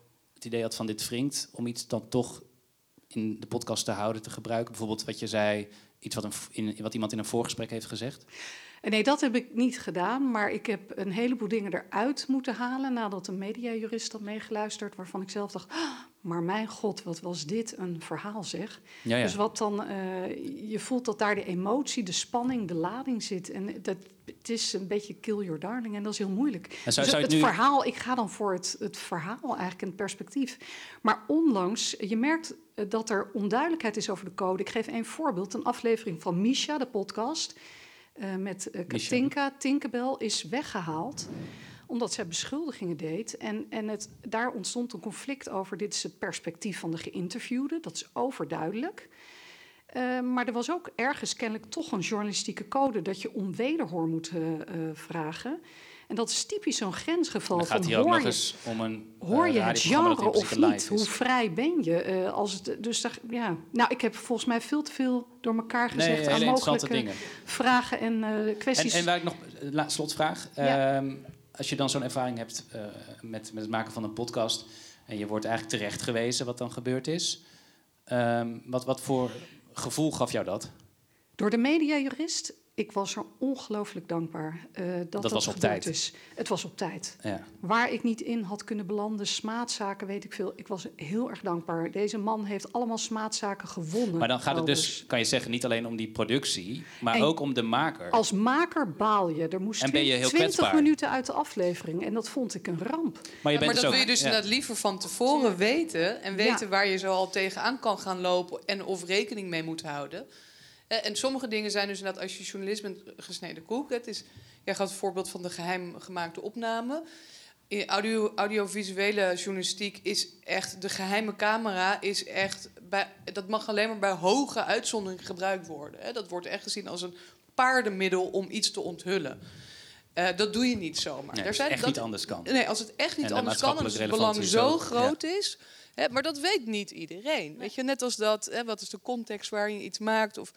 het idee had van dit wringt, om iets dan toch in de podcast te houden, te gebruiken? Bijvoorbeeld wat je zei, iets wat, een, in, wat iemand in een voorgesprek heeft gezegd. Nee, dat heb ik niet gedaan, maar ik heb een heleboel dingen eruit moeten halen nadat een mediajurist had meegeluisterd, waarvan ik zelf dacht, "Ah, maar mijn god, wat was dit een verhaal zeg. Ja, ja. Dus wat dan, eh, je voelt dat daar de emotie, de spanning, de lading zit. En dat, het is een beetje kill your darling en dat is heel moeilijk. En zou- Dus zou het het nu- verhaal, ik ga dan voor het, het verhaal eigenlijk in het perspectief. Maar onlangs, je merkt eh, dat er onduidelijkheid is over de code. Ik geef één voorbeeld. Een aflevering van Misha, de podcast, eh, met. Katinka Tinkerbell is weggehaald omdat zij beschuldigingen deed. En, en het, daar ontstond een conflict over. Dit is het perspectief van de geïnterviewde. Dat is overduidelijk. Eh, maar er was ook ergens kennelijk toch een journalistieke code dat je om wederhoor moet eh, eh, vragen. En dat is typisch zo'n grensgeval. Dan gaat van hier ook hoor nog je, eens om een hoor je het genre of niet? Hoe vrij ben je? als het, dus daar, ja. Nou, ik heb volgens mij veel te veel door elkaar gezegd Nee, aan mogelijke dingen. vragen en eh, En, kwesties. en waar ik nog, eh, la- slotvraag. Ja. Ehm, als je dan zo'n ervaring hebt eh, met, met het maken van een podcast... en je wordt eigenlijk terecht gewezen wat dan gebeurd is... ehm, wat, wat voor gevoel gaf jou dat? Door de mediajurist, ik was er ongelooflijk dankbaar eh, dat dat, was op gebeurd tijd. is. Het was op tijd. Ja. Waar ik niet in had kunnen belanden, smaadzaken, weet ik veel. Ik was heel erg dankbaar. Deze man heeft allemaal smaadzaken gewonnen. Maar dan gaat het dus, kan je zeggen, niet alleen om die productie... maar En ook om de maker. Als maker baal je. Er moest En ben je heel 20 kwetsbaar. minuten uit de aflevering. En dat vond ik een ramp. Maar je Ja, maar bent dat dus wil je dus ja. inderdaad liever van tevoren weten. En weten Ja. waar je zo al tegenaan kan gaan lopen. En of rekening mee moet houden. Eh, En sommige dingen zijn dus inderdaad, als je journalist bent, gesneden koek. Het is, jij gaf het voorbeeld van de geheim gemaakte opname. In audio, audiovisuele journalistiek is echt, de geheime camera is echt, bij, dat mag alleen maar bij hoge uitzondering gebruikt worden. Hè. Dat wordt echt gezien als een paardenmiddel om iets te onthullen. Eh, dat doe je niet zomaar. Nee, Er als zijn, het echt dat, niet anders kan. Nee, als het echt niet anders kan, en als het belang zo groot is. Hè, maar dat weet niet iedereen. Weet je, net als dat, hè, wat is de context waarin je iets maakt of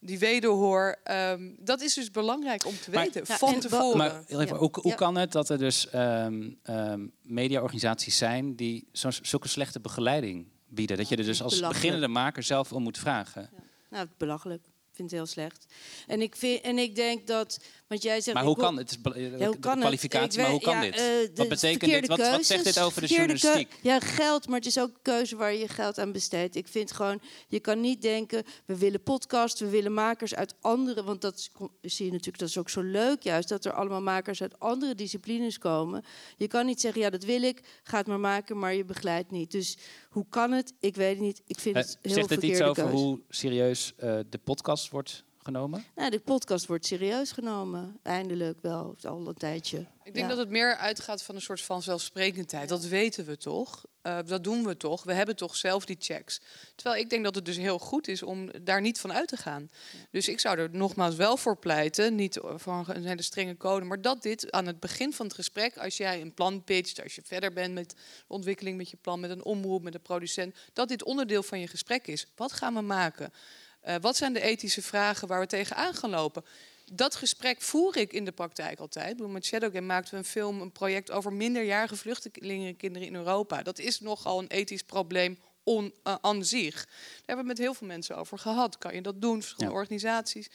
die wederhoor. ehm, dat is dus belangrijk om te Maar- weten Ja, van en- tevoren. Maar heel even, Ja. hoe, hoe Ja. kan het dat er dus ehm, ehm, mediaorganisaties zijn die zo, zulke slechte begeleiding bieden? Dat je er dus als beginnende maker zelf om moet vragen. Nou, belachelijk. Ik vind het heel slecht. En ik, vind, en ik denk dat, want jij zegt... Maar hoe kan het? Het Ja, de hoe kan het? kwalificatie, maar hoe kan ja, dit? eh, de wat betekent dit? Wat, wat zegt dit over de journalistiek? Ja, geld, maar het is ook keuze waar je geld aan besteedt. Ik vind gewoon, je kan niet denken, we willen podcast, we willen makers uit andere... Want dat zie je natuurlijk, dat is ook zo leuk juist... dat er allemaal makers uit andere disciplines komen. Je kan niet zeggen, ja, dat wil ik, ga het maar maken... maar je begeleidt niet. Dus hoe kan het? Ik weet het niet. Ik vind Eh, het heel Zegt verkeerde iets over keuze. hoe serieus eh, de podcast wordt genomen? Nou, de podcast wordt serieus genomen. Eindelijk wel, al een tijdje. Ik denk Ja. dat het meer uitgaat van een soort van zelfsprekendheid. Dat weten we toch. Eh, dat doen we toch. We hebben toch zelf die checks. Terwijl ik denk dat het dus heel goed is om daar niet van uit te gaan. Dus ik zou er nogmaals wel voor pleiten. Niet voor een hele strenge code. Maar dat dit aan het begin van het gesprek. Als jij een plan pitcht. Als je verder bent met de ontwikkeling met je plan. Met een omroep, met een producent. Dat dit onderdeel van je gesprek is. Wat gaan we maken? Eh, wat zijn de ethische vragen waar we tegenaan gaan lopen? Dat gesprek voer ik in de praktijk altijd. Bedoel, Met Shadowgame maakten we een film, een project over minderjarige vluchtelingenkinderen in Europa. Dat is nogal een ethisch probleem on, eh, aan zich. Daar hebben we met heel veel mensen over gehad. Kan je dat doen? Verschillende Ja. organisaties.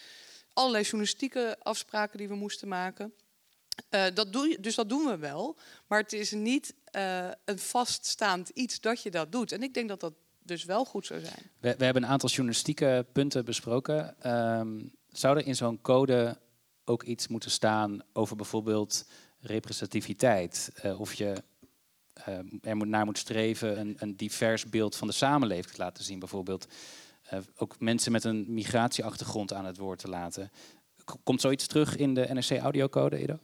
Allerlei journalistieke afspraken die we moesten maken. Eh, dat doe je, dus dat doen we wel. Maar het is niet een vaststaand iets dat je dat doet. En ik denk dat dat dus wel goed zou zijn. We, we hebben een aantal journalistieke punten besproken. Ehm, zou er in zo'n code ook iets moeten staan over bijvoorbeeld representativiteit? Eh, of je eh, er moet, naar moet streven een, een divers beeld van de samenleving te laten zien, bijvoorbeeld. Eh, ook mensen met een migratieachtergrond aan het woord te laten. K- Komt zoiets terug in de NRC-audiocode, Edo?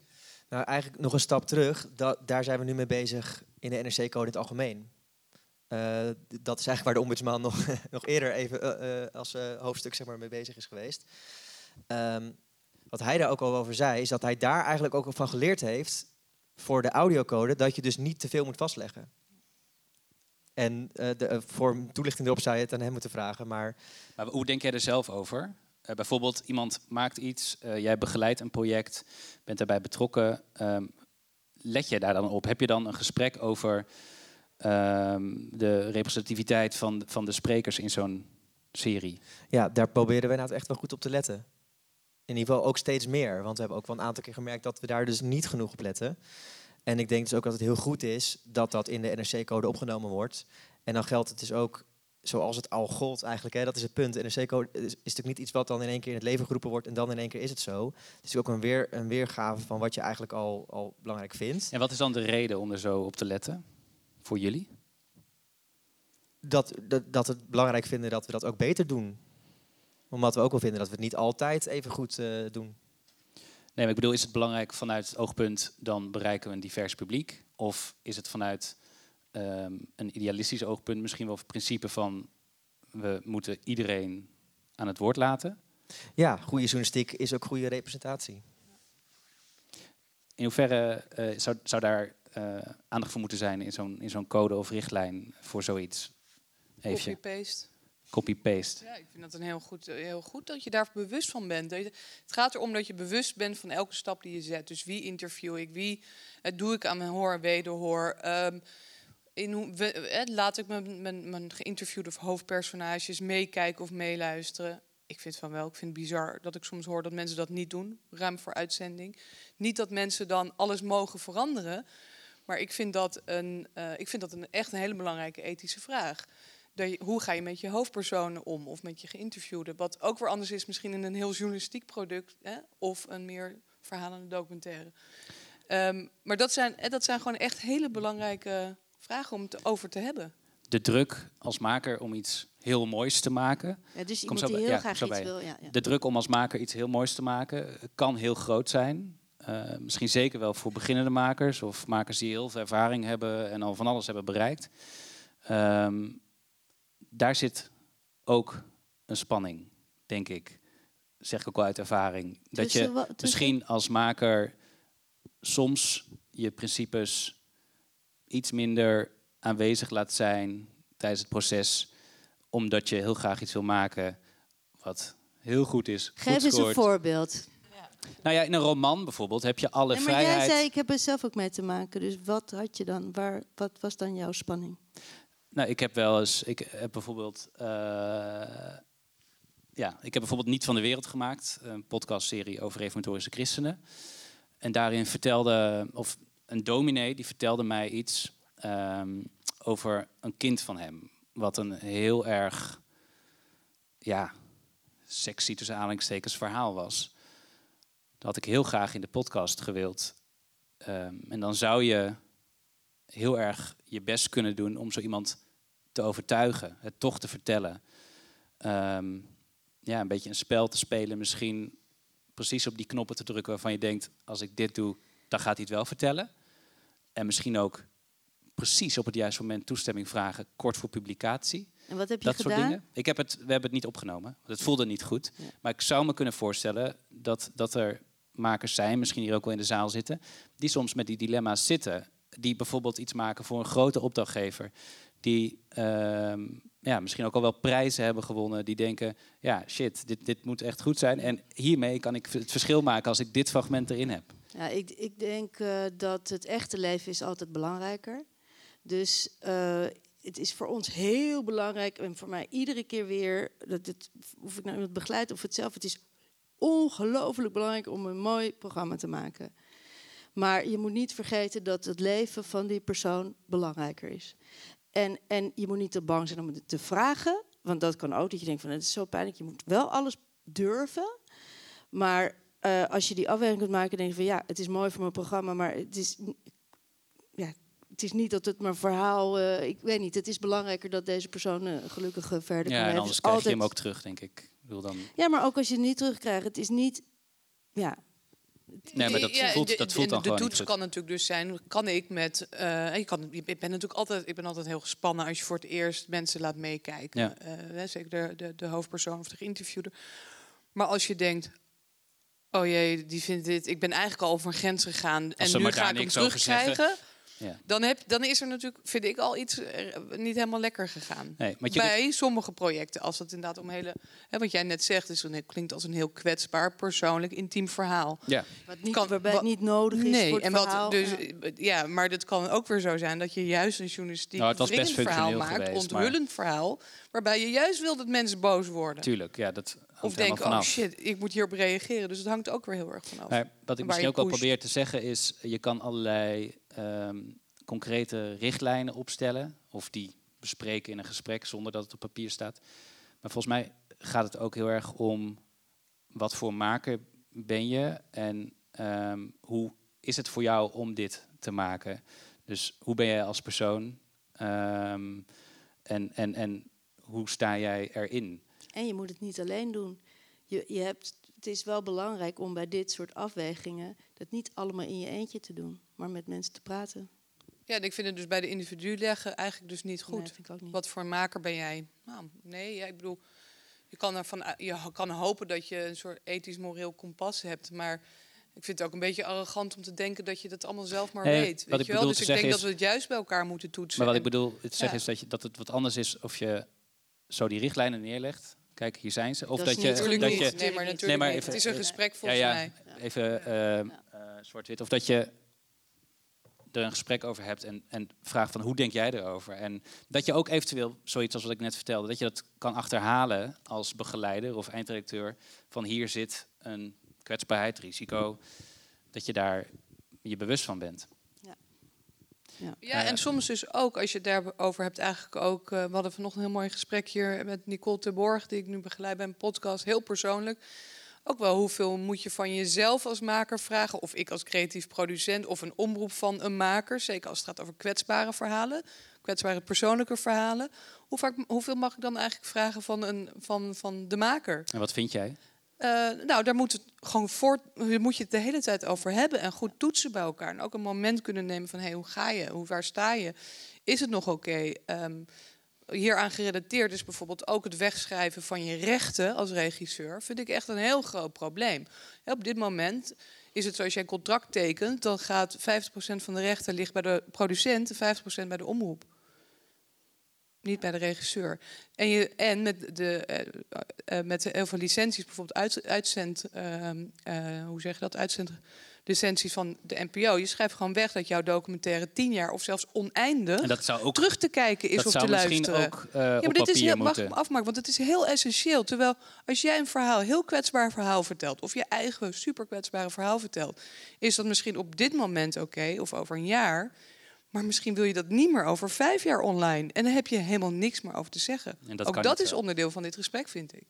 Nou, eigenlijk nog een stap terug. Da daar zijn we nu mee bezig in de NRC-code in het algemeen. Eh, dat is eigenlijk waar de ombudsman nog, nog eerder even eh, eh, als hoofdstuk zeg maar, mee bezig is geweest. Ehm, wat hij daar ook al over zei, is dat hij daar eigenlijk ook van geleerd heeft voor de audiocode, dat je dus niet te veel moet vastleggen. En de, voor toelichting erop zou je het aan hem moeten vragen, maar Maar hoe denk jij er zelf over? Bijvoorbeeld, iemand maakt iets, jij begeleidt een project, bent daarbij betrokken. ehm, let je daar dan op? Heb je dan een gesprek over de representativiteit van, van de sprekers in zo'n serie? Ja, daar proberen we nou echt wel goed op te letten. In ieder geval ook steeds meer. Want we hebben ook wel een aantal keer gemerkt dat we daar dus niet genoeg op letten. En ik denk dus ook dat het heel goed is dat dat in de NRC-code opgenomen wordt. En dan geldt het dus ook zoals het al gold eigenlijk. Hè, dat is het punt. De NRC-code is, is natuurlijk niet iets wat dan in één keer in het leven geroepen wordt... en dan in één keer is het zo. Het is ook een, weer, een weergave van wat je eigenlijk al, al belangrijk vindt. En wat is dan de reden om er zo op te letten? Voor jullie? Dat, dat, dat we het belangrijk vinden dat we dat ook beter doen. Omdat we ook wel vinden dat we het niet altijd even goed eh, doen. Nee, maar ik bedoel, is het belangrijk vanuit het oogpunt... dan bereiken we een divers publiek? Of is het vanuit ehm, een idealistisch oogpunt misschien wel het principe van... we moeten iedereen aan het woord laten? Ja, goede journalistiek is ook goede representatie. In hoeverre eh, zou, zou daar aandacht voor moeten zijn in zo'n, in zo'n code of richtlijn voor zoiets? Copy-paste. copy-paste. Ja, ik vind dat een heel goed, heel goed dat je daar bewust van bent. Het gaat erom dat je bewust bent van elke stap die je zet. Dus wie interview ik, wie eh, doe ik aan mijn hoor en wederhoor. Ehm, in hoe, we- eh, laat ik mijn, mijn, mijn geïnterviewde hoofdpersonages meekijken of meeluisteren. Ik vind van wel, ik vind het bizar dat ik soms hoor dat mensen dat niet doen, ruim voor uitzending. Niet dat mensen dan alles mogen veranderen, maar ik vind dat een, eh, ik vind dat een echt een hele belangrijke ethische vraag. Dat je, hoe ga je met je hoofdpersonen om of met je geïnterviewde? Wat ook weer anders is misschien in een heel journalistiek product hè, of een meer verhalende documentaire. Ehm, maar dat zijn, eh, dat zijn gewoon echt hele belangrijke vragen om het over te hebben. De druk als maker om iets heel moois te maken. Ja, dus Kom iemand zo die bij- heel ja, graag zo iets bij. wil. Ja, ja. De druk om als maker iets heel moois te maken eh, kan heel groot zijn. Eh, misschien zeker wel voor beginnende makers of makers die heel veel ervaring hebben en al van alles hebben bereikt. Ehm, daar zit ook een spanning, denk ik. Zeg ik ook wel uit ervaring. Dat Tussen je wa- tussen- misschien als maker soms je principes iets minder aanwezig laat zijn tijdens het proces, omdat je heel graag iets wil maken wat heel goed is. Geef goed eens een voorbeeld. Nou ja, in een roman bijvoorbeeld heb je alle Nee, maar vrijheid. jij zei, ik heb er zelf ook mee te maken. Dus wat had je dan? Waar, wat was dan jouw spanning? Nou, ik heb wel eens, ik heb bijvoorbeeld, eh, ja, ik heb bijvoorbeeld niet van de wereld gemaakt, een podcastserie over reformatorische christenen. En daarin vertelde, of een dominee die vertelde mij iets ehm, over een kind van hem, wat een heel erg, ja, sexy tussen aanhalingstekens verhaal was. Dat had ik heel graag in de podcast gewild. Ehm, en dan zou je heel erg je best kunnen doen om zo iemand te overtuigen, het toch te vertellen. Ehm, ja, een beetje een spel te spelen, misschien precies op die knoppen te drukken waarvan je denkt, als ik dit doe, dan gaat hij het wel vertellen. En misschien ook precies op het juiste moment toestemming vragen, kort voor publicatie. En wat heb je Dat soort dingen. Ik heb het, we hebben het niet opgenomen. want Het voelde niet goed. Ja. Maar ik zou me kunnen voorstellen dat, dat er makers zijn, misschien hier ook wel in de zaal zitten, die soms met die dilemma's zitten. Die bijvoorbeeld iets maken voor een grote opdrachtgever. Die ehm, ja, misschien ook al wel prijzen hebben gewonnen. Die denken, ja shit, dit, dit moet echt goed zijn. En hiermee kan ik het verschil maken als ik dit fragment erin heb. Ja, ik, ik denk eh, dat het echte leven is altijd belangrijker. Dus eh, het is voor ons heel belangrijk en voor mij iedere keer weer, dat het, of ik nou iemand begeleid of het zelf, het is ongelooflijk belangrijk om een mooi programma te maken. Maar je moet niet vergeten dat het leven van die persoon belangrijker is. En, en je moet niet te bang zijn om het te vragen, want dat kan ook, dat je denkt van het is zo pijnlijk, je moet wel alles durven. Maar eh, als je die afweging kunt maken, denk je van ja, het is mooi voor mijn programma, maar het is, ja, het is niet dat het mijn verhaal, eh, ik weet niet, het is belangrijker dat deze persoon eh, gelukkig verder kan Ja, en anders krijg je hem ook terug, denk ik. Bedoel dan... Ja, maar ook als je het niet terugkrijgt, het is niet, ja, Nee, maar dat Ja, voelt, de- dat voelt de, dan de gewoon niet toets kan natuurlijk dus zijn, kan ik met, eh, je kan, ik ben natuurlijk altijd, ik ben altijd heel gespannen als je voor het eerst mensen laat meekijken. Ja. Eh, hè, zeker de, de, de hoofdpersoon of de geïnterviewde. Maar als je denkt, oh jee, die vindt dit, ik ben eigenlijk al over een grens gegaan en ze nu maar ga daar ik hem over zeggen. Ja. Dan, heb, dan is er natuurlijk, vind ik al iets eh, niet helemaal lekker gegaan. Nee, kunt- Bij sommige projecten, als het inderdaad om hele, hè, wat jij net zegt, is een, klinkt als een heel kwetsbaar, persoonlijk, intiem verhaal. Ja. wat niet, Kan- waarbij wa- het niet nodig is Nee, voor het en wat, verhaal. dus, Ja. ja, maar dat kan ook weer zo zijn dat je juist een journalistiek Nou, het was best verhaal maakt, geweest, maar- onthullend verhaal, waarbij je juist wil dat mensen boos worden. Tuurlijk, ja, dat hangt Of denken, oh shit, ik moet hierop reageren. Dus het hangt ook weer heel erg vanaf. Maar wat ik misschien ook al probeer te zeggen is, je kan allerlei ehm, concrete richtlijnen opstellen of die bespreken in een gesprek zonder dat het op papier staat. Maar volgens mij gaat het ook heel erg om wat voor maker ben je en ehm, hoe is het voor jou om dit te maken. Dus hoe ben jij als persoon Ehm, en, en, en hoe sta jij erin? En je moet het niet alleen doen. Je, je hebt, het is wel belangrijk om bij dit soort afwegingen dat niet allemaal in je eentje te doen, maar met mensen te praten. Ja, en ik vind het dus bij de individu leggen eigenlijk dus niet goed. Nee, vind ik ook niet. Wat voor een maker ben jij? Nou, nee, ja, ik bedoel, je kan, ervan, je kan hopen dat je een soort ethisch-moreel kompas hebt, maar ik vind het ook een beetje arrogant om te denken dat je dat allemaal zelf maar Nee, weet. wat Weet ik je wel? bedoel Dus te ik denk zeggen dat is- we het juist bij elkaar moeten toetsen. Maar wat ik bedoel te zeggen ja. is dat, je, dat het wat anders is of je zo die richtlijnen neerlegt. Kijk, hier zijn ze. Of Dat dat, is je, Natuurlijk dat niet. je nee, maar natuurlijk Nee, maar niet. even- het is een gesprek volgens ja, mij. even eh, zwart-wit. Of dat je er een gesprek over hebt en, en vraagt van hoe denk jij erover? En dat je ook eventueel, zoiets als wat ik net vertelde, dat je dat kan achterhalen als begeleider of eindredacteur. Van hier zit een kwetsbaarheid, risico. Dat je daar je bewust van bent. Ja. Ja, Eh, en soms dus ook, als je het daarover hebt, eigenlijk ook... eh, we hadden vanochtend een heel mooi gesprek hier met Nicole Terborg... die ik nu begeleid bij een podcast, heel persoonlijk. Ook wel hoeveel moet je van jezelf als maker vragen, of ik als creatief producent, of een omroep van een maker, zeker als het gaat over kwetsbare verhalen, kwetsbare persoonlijke verhalen. Hoe vaak, hoeveel mag ik dan eigenlijk vragen van, een, van, van de maker? En wat vind jij? Uh, nou, daar moet, het gewoon voor, moet je het de hele tijd over hebben en goed toetsen bij elkaar. En ook een moment kunnen nemen van, hey, hoe ga je? Hoe, waar sta je? Is het nog oké? Okay? Um, hieraan gerelateerd is bijvoorbeeld ook het wegschrijven van je rechten als regisseur. Vind ik echt een heel groot probleem. Op dit moment is het zoals jij een contract tekent, dan gaat 50% van de rechten ligt bij de producent en 50% bij de omroep niet bij de regisseur. En, je, en met, de, uh, uh, met heel veel licenties, bijvoorbeeld uit, uitzend, uh, hoe zeg je dat, uitzendlicenties van de NPO. Je schrijft gewoon weg dat jouw documentaire tien jaar of zelfs oneindig en dat zou ook, terug te kijken is of te luisteren. Ook, ja, maar dit is heel, mag ik afmaken, want het is heel essentieel. Terwijl als jij een verhaal, heel kwetsbaar verhaal vertelt, of je eigen super kwetsbare verhaal vertelt, is dat misschien op dit moment oké, of over een jaar. Maar misschien wil je dat niet meer over vijf jaar online. En dan heb je helemaal niks meer over te zeggen. Dat ook dat is onderdeel van dit gesprek, vind ik.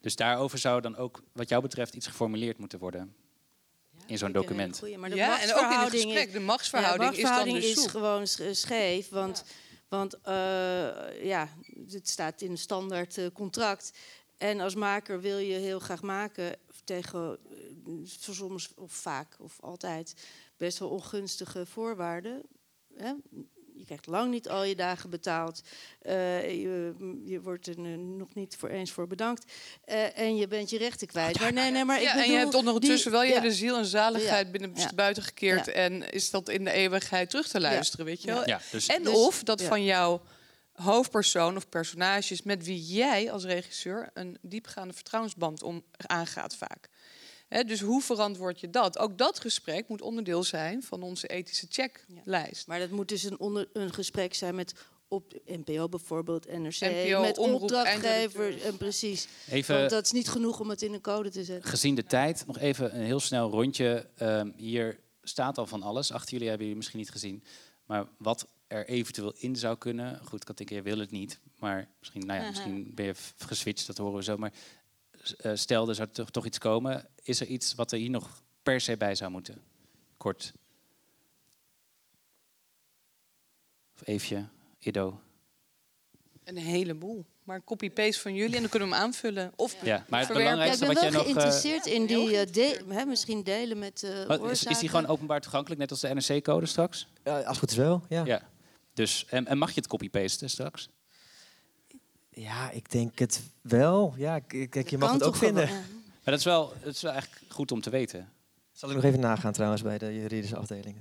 Dus daarover zou dan ook, wat jou betreft, iets geformuleerd moeten worden. In zo'n document. Goeie, maar de ja, en ook in het gesprek. De machtsverhouding, ja, machtsverhouding is dan is gewoon scheef. Want, want uh, ja, het staat in een standaard uh, contract. En als maker wil je heel graag maken tegen uh, soms of vaak of altijd best wel ongunstige voorwaarden. Hè? Je krijgt lang niet al je dagen betaald. Uh, je, je, wordt er nog niet voor eens voor bedankt. Uh, en je bent je rechten kwijt. Maar nee, nee, maar ja, ik bedoel, en je hebt ondertussen die, wel je ja. ziel en zaligheid binnen Ja. buiten gekeerd. En is dat in de eeuwigheid terug te luisteren, weet je wel? Ja, dus, En Dus- of dat ja. van jouw hoofdpersoon of personages met wie jij als regisseur een diepgaande vertrouwensband om aangaat vaak. Hè, dus hoe verantwoord je dat? Ook dat gesprek moet onderdeel zijn van onze ethische checklijst. Maar dat moet dus een, onder, een gesprek zijn met op NPO bijvoorbeeld, NRC, NPO, met opdrachtgever. En precies. even, Want dat is niet genoeg om het in een code te zetten. gezien de tijd, nog even een heel snel rondje. Ehm, hier staat al van alles. Achter jullie hebben jullie misschien niet gezien. Maar wat er eventueel in zou kunnen. Goed, Katinka, je wil het niet. Maar misschien, nou ja, misschien ben je geswitcht, dat horen we zo. Maar eh, stel, er zou toch, toch iets komen. Is er iets wat er hier nog per se bij zou moeten? Kort. Of Eefje, Ido. Een heleboel. Maar een copy-paste van jullie en dan kunnen we hem aanvullen. Of Ja, maar het verwerken. Ja, ik belangrijkste ben wat wel jij nog... eh, geïnteresseerd in die, eh, de- hè, misschien delen met eh wat- is, die gewoon openbaar toegankelijk, net als de NRC-code straks? Ja, als het goed is wel, ja. Ja, Ja. Dus, en, en mag je het copy-pasten straks? Ik denk het wel. Ja, kijk, je mag het ook vinden. ja. Maar dat is wel, dat is wel eigenlijk goed om te weten. Zal ik nog even nagaan trouwens bij de juridische afdeling.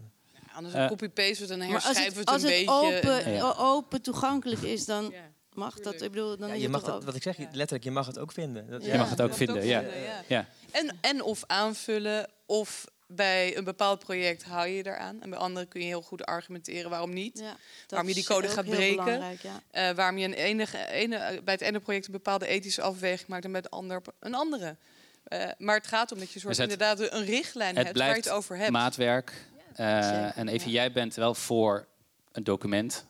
Anders Eh, een copy-paste, dan Maar als herschrijven het, we als het een het beetje. open, Ja. o- open toegankelijk is, dan Ja, mag dat. Ik bedoel, dan Ja, is je het mag het, ook- wat ik zeg, Ja. letterlijk, je mag het ook vinden. Dat, Ja. Je mag het ook mag vinden, ja. ja. ja. En, en of aanvullen, of bij een bepaald project hou je eraan. En bij anderen kun je heel goed argumenteren waarom niet. Ja, Waarom je die code gaat breken. ja. Eh, waarom je een enige, ene, bij het ene project een bepaalde ethische afweging maakt en bij het ander een andere. Eh, maar het gaat om dat je soort Dus het- inderdaad een richtlijn hebt waar je het over hebt. maatwerk. Eh, en even, ja. jij bent wel voor een document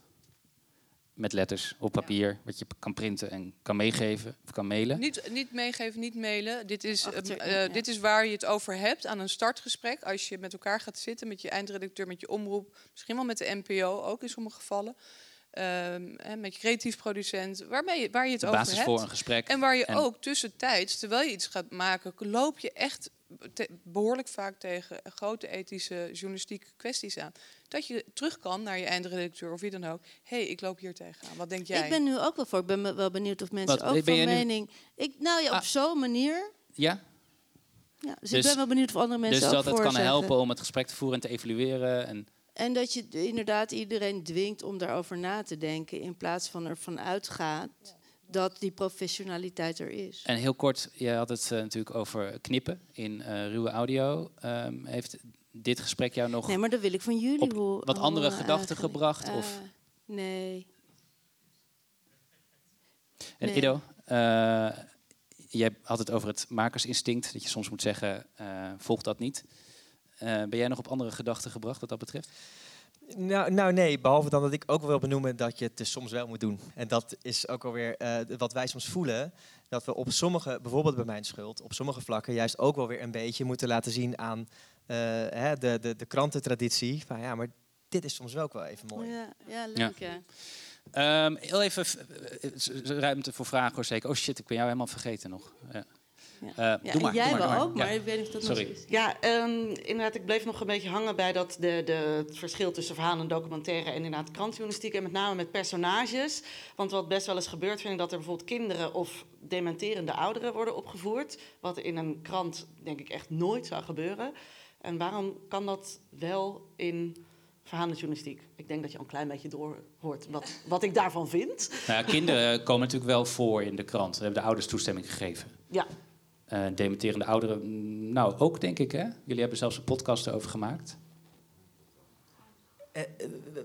met letters op papier, wat je kan printen en kan meegeven of kan mailen. Niet, niet meegeven, niet mailen. Dit is, Achter- eh, ja. dit is waar je het over hebt aan een startgesprek. Als je met elkaar gaat zitten, met je eindredacteur, met je omroep. Misschien wel met de NPO ook in sommige gevallen. Ehm, en met je creatief producent. Waarmee je, waar je het de over basis hebt. voor een gesprek. En waar je En- ook tussentijds, terwijl je iets gaat maken, loop je echt te- behoorlijk vaak tegen grote ethische journalistieke kwesties aan. Dat je terug kan naar je eindredacteur of wie dan ook. Hé, hey, ik loop hier tegenaan. Wat denk jij? Ik ben nu ook wel voor. Ik ben me- wel benieuwd of mensen Wat, ook ben van nu- mening. Ik, nou ja, op Ah. zo'n manier. Ja, Ja, dus, Dus- ik ben wel benieuwd of andere mensen dus ook dat het kan zeggen. helpen om het gesprek te voeren en te evalueren. En, En dat je inderdaad iedereen dwingt om daarover na te denken. In plaats van ervan uitgaat dat die professionaliteit er is. en heel kort, je had het eh, natuurlijk over knippen in eh, ruwe audio. Ehm, heeft dit gesprek jou nog Nee, maar dat wil ik van jullie op horen. wat andere horen gedachten gebracht? Eh, of, nee. en nee. Ido, eh, jij had het over het makersinstinct. Dat je soms moet zeggen, eh, volg dat niet. Eh, ben jij nog op andere gedachten gebracht wat dat betreft? Nou, nou nee, behalve dan dat ik ook wel wil benoemen dat je het dus soms wel moet doen. En dat is ook alweer eh wat wij soms voelen. Dat we op sommige, bijvoorbeeld bij mijn schuld, op sommige vlakken juist ook wel weer een beetje moeten laten zien aan eh, hè, de, de, de krantentraditie. Van ja, maar dit is soms wel ook wel even mooi. Ja, ja leuk ja. Ehm, heel even eh, ruimte voor vragen hoor zeker. Oh shit, ik ben jou helemaal vergeten nog. Ja. Ja. Eh, Ja, doe en maar, jij doe maar, wel doe ook, Ja. maar ik weet niet of dat Sorry. nog zo is. Ja, ehm, inderdaad, ik bleef nog een beetje hangen bij dat de, de, het verschil tussen verhalen en documentaire en inderdaad krantjournalistiek. En met name met personages. Want wat best wel eens gebeurt, vind ik dat er bijvoorbeeld kinderen of dementerende ouderen worden opgevoerd. Wat in een krant denk ik echt nooit zou gebeuren. En waarom kan dat wel in verhalenjournalistiek? Ik denk dat je al een klein beetje doorhoort wat, wat ik daarvan vind. Nou ja, kinderen komen natuurlijk wel voor in de krant. Daar hebben de ouders toestemming gegeven. Ja, Eh dementerende ouderen, mm, nou ook denk ik hè. Jullie hebben zelfs een podcast erover gemaakt. Eh, eh,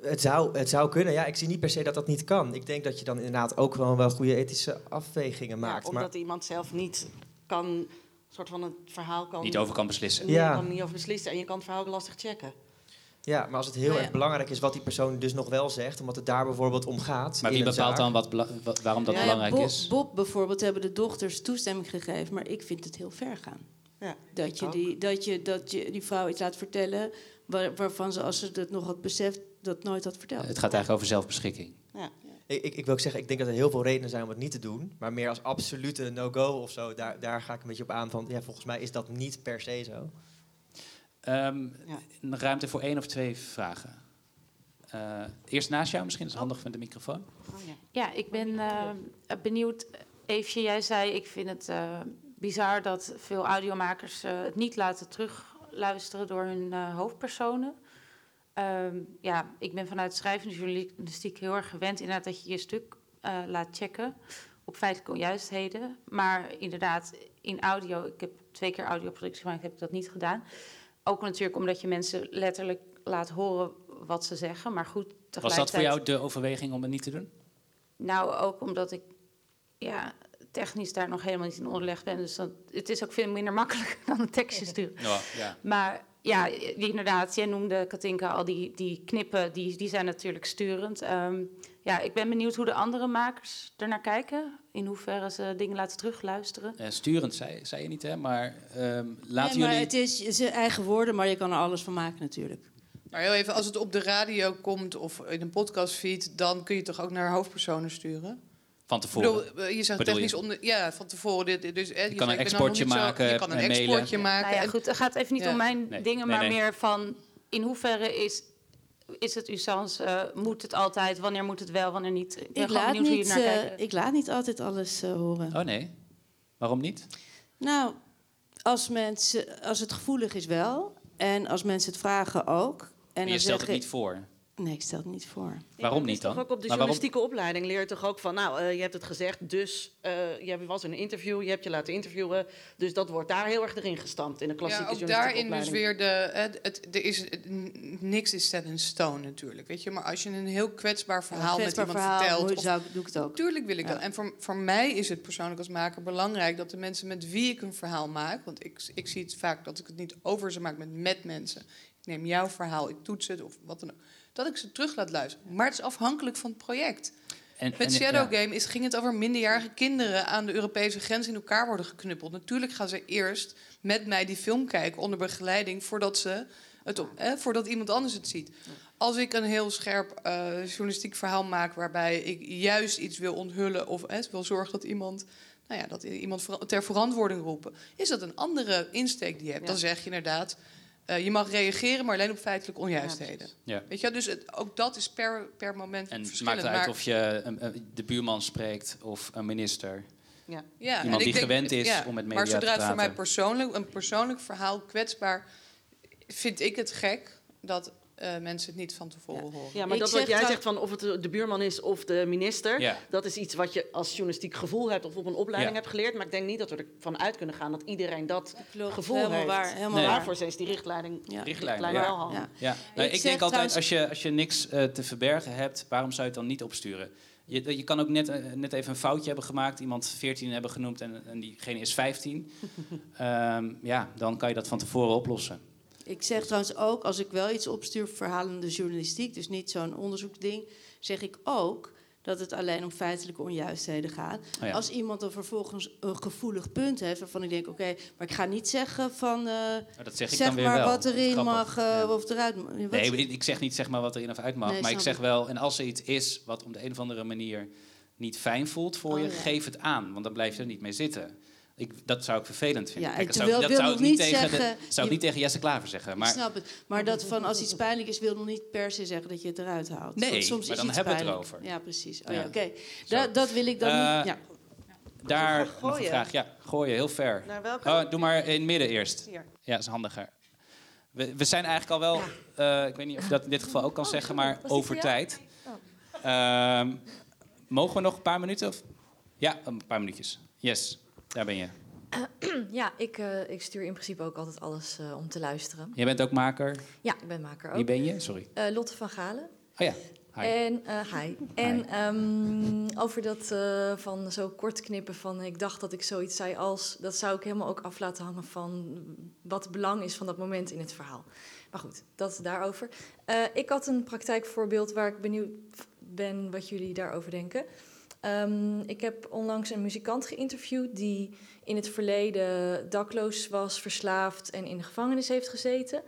het, zou, het zou kunnen, ja. Ik zie niet per se dat dat niet kan. Ik denk dat je dan inderdaad ook wel, wel goede ethische afwegingen maakt. Ja, maar omdat iemand zelf niet kan, soort van het verhaal kan... Niet over kan beslissen. Ja. je kan niet over beslissen en je kan het verhaal lastig checken. Ja, maar als het heel Nou ja. erg belangrijk is wat die persoon dus nog wel zegt, omdat het daar bijvoorbeeld om gaat. Maar wie bepaalt dan wat, bela- wat- waarom dat Ja, ja, belangrijk Bob, is? Bob bijvoorbeeld hebben de dochters toestemming gegeven, maar ik vind het heel ver gaan. Ja, Dat je, die, dat, je, dat je die vrouw iets laat vertellen waar- waarvan ze, als ze het nog had beseft, dat nooit had verteld. Het gaat eigenlijk over zelfbeschikking. Ik, ik, ik wil ook zeggen, ik denk dat er heel veel redenen zijn om het niet te doen. Maar meer als absolute no-go of zo, daar, daar ga ik een beetje op aan van... Ja, volgens mij is dat niet per se zo. Ehm, Ja. een Ruimte voor één of twee vragen. Eh, eerst naast jou misschien, dat is handig met de microfoon. Oh, ja. Ja, ik ben eh, benieuwd. Eefje, jij zei, ik vind het eh, bizar dat veel audiomakers eh, het niet laten terugluisteren door hun eh, hoofdpersonen. Ehm, ja, ik ben vanuit schrijvende journalistiek heel erg gewend inderdaad dat je je stuk eh, laat checken op feitelijke onjuistheden. Maar inderdaad, in audio, ik heb twee keer audioproductie gemaakt, heb ik dat niet gedaan. Ook natuurlijk omdat je mensen letterlijk laat horen wat ze zeggen. Maar goed, Was tegelijkertijd... dat voor jou de overweging om het niet te doen? Nou, ook omdat ik ja, technisch daar nog helemaal niet in onderlegd ben. Dus dat, het is ook veel minder makkelijk dan een tekstje sturen. Ja, ja. Maar ja, inderdaad, jij noemde Katinka al die, die knippen, die, die zijn natuurlijk sturend. Ehm, ja, ik ben benieuwd hoe de andere makers ernaar kijken. In hoeverre ze dingen laten terugluisteren. Eh, sturend zei, zei je niet, hè? Maar ehm, laten nee, maar jullie... het is zijn eigen woorden, maar je kan er alles van maken natuurlijk. Maar heel even, als het op de radio komt of in een podcastfeed, dan kun je toch ook naar hoofdpersonen sturen? Van Ik tevoren. bedoel, eh, je zegt Bedoel technisch je? onder, ja, van tevoren. Dit, dus, eh, Je kan zegt, een exportje zo- maken Je kan een mailen. exportje maken. Nou ja, goed, het gaat even niet Ja. om mijn Nee, dingen, nee, maar nee. meer van in hoeverre is, is het usance, eh moet het altijd, wanneer moet het wel, wanneer niet? Ik ben Ik gewoon laat, niet, je naar eh, kijkt. ik laat niet altijd alles eh, horen. Oh nee, waarom niet? Nou, als, mensen, als het gevoelig is wel. En als mensen het vragen ook. En je stelt het niet voor. Nee, ik stel het niet voor. Waarom niet dan? Toch ook op de journalistieke opleiding leer je toch ook van, nou, eh, je hebt het gezegd, dus eh, je was in een interview, je hebt je laten interviewen, dus dat wordt daar heel erg erin gestampt in de klassieke ja, ook journalistieke daarin dus weer de... Het, het, er is, niks is set in stone natuurlijk, weet je. Maar als je een heel kwetsbaar verhaal kwetsbaar met iemand verhaal, vertelt... hoe of- zou, doe ik het ook. Tuurlijk wil ik Ja. dat. En voor, voor mij is het persoonlijk als maker belangrijk dat de mensen met wie ik een verhaal maak, want ik, ik zie het vaak dat ik het niet over ze maak met met mensen. Ik neem jouw verhaal, ik toets het of wat dan ook. Dat ik ze terug laat luisteren. Maar het is afhankelijk van het project. En, Met en- Shadow ja. Game is, ging het over minderjarige kinderen aan de Europese grens in elkaar worden geknuppeld. Natuurlijk gaan ze eerst met mij die film kijken onder begeleiding voordat, ze het op, eh, voordat iemand anders het ziet. Als ik een heel scherp eh, journalistiek verhaal maak waarbij ik juist iets wil onthullen of eh, wil zorgen dat iemand, nou ja, dat iemand ter verantwoording roepen, is dat een andere insteek die je hebt. Ja. Dan zeg je inderdaad, eh, je mag reageren, maar alleen op feitelijke onjuistheden. Ja. Weet je, dus het, ook dat is per, per moment En het verschillend. maakt uit maar- of je een- een- de buurman spreekt of een minister. Ja. Ja, en Iemand die denk- gewend is ja, om met media Maar te zodra het voor mij praten. persoonlijk, een persoonlijk verhaal kwetsbaar... vind ik het gek dat eh, mensen het niet van tevoren horen. Ja, maar Ik dat wat jij dat- zegt van of het de buurman is of de minister, Ja. dat is iets wat je als journalistiek gevoel hebt of op een opleiding Ja. hebt geleerd. Maar ik denk niet dat we ervan uit kunnen gaan dat iedereen dat Klopt, gevoel helemaal heeft. waar, helemaal Nee. waar. Daarvoor is die richtlijn, Ja. Richtlijnen, wel ja. handig. Ja. Ja, nou, Ik ik, zeg denk altijd, als je, als je niks eh, te verbergen hebt, waarom zou je het dan niet opsturen? Je, je kan ook net, eh, net even een foutje hebben gemaakt, iemand 14 hebben genoemd en, en diegene is 15. Ehm, ja, dan kan je dat van tevoren oplossen. Ik zeg trouwens ook, als ik wel iets opstuur, verhalende journalistiek, dus niet zo'n onderzoeksding, zeg ik ook dat het alleen om feitelijke onjuistheden gaat. Oh ja. Als iemand dan vervolgens een gevoelig punt heeft waarvan ik denk, oké, maar ik ga niet zeggen van, eh, dat zeg ik zeg dan weer maar wel. wat erin Grappig. mag eh, of eruit mag. Nee, ik zeg niet zeg maar wat erin of uit mag. Nee, maar ik zeg wel, en als er iets is wat om de een of andere manier niet fijn voelt voor Oh, je, ja. geef het aan. Want dan blijf je er niet mee zitten. Ik, dat zou ik vervelend vinden. Ja, Kijk, dat zou, terwijl- dat wil zou ik niet tegen, de- zou ik je- niet tegen Jesse Klaver zeggen. Ik Maar snap het. Maar dat van als iets pijnlijk is, wil nog niet per se zeggen dat je het eruit haalt. Nee, Want soms maar is dan hebben we het erover. Ja, precies. Oh, Ja. ja. Oké, Da- dat wil ik dan Eh, niet. Ja. daar ik nog een gooien? vraag. Ja, gooien, heel ver. Naar welke? Oh, doe maar in het midden eerst. Hier. Ja, dat is handiger. We, we zijn eigenlijk al wel, eh, ik weet niet of je dat in dit geval ook kan zeggen, maar over tijd. Ehm, mogen we nog een paar minuten? Of? Ja, een paar minuutjes. Yes, daar ben je. Ja, ik, eh, ik stuur in principe ook altijd alles eh, om te luisteren. Jij bent ook maker. Ja, ik ben maker ook. Wie ben je? Sorry. Eh, Lotte van Galen. Oh ja, hi. En, eh, hi. En ehm, over dat van zo kort knippen van ik dacht dat ik zoiets zei als... dat zou ik helemaal ook af laten hangen van wat het belang is van dat moment in het verhaal. Maar goed, dat daarover. Ik had een praktijkvoorbeeld waar ik benieuwd ben wat jullie daarover denken. Ehm, ik heb onlangs een muzikant geïnterviewd die in het verleden dakloos was, verslaafd en in de gevangenis heeft gezeten.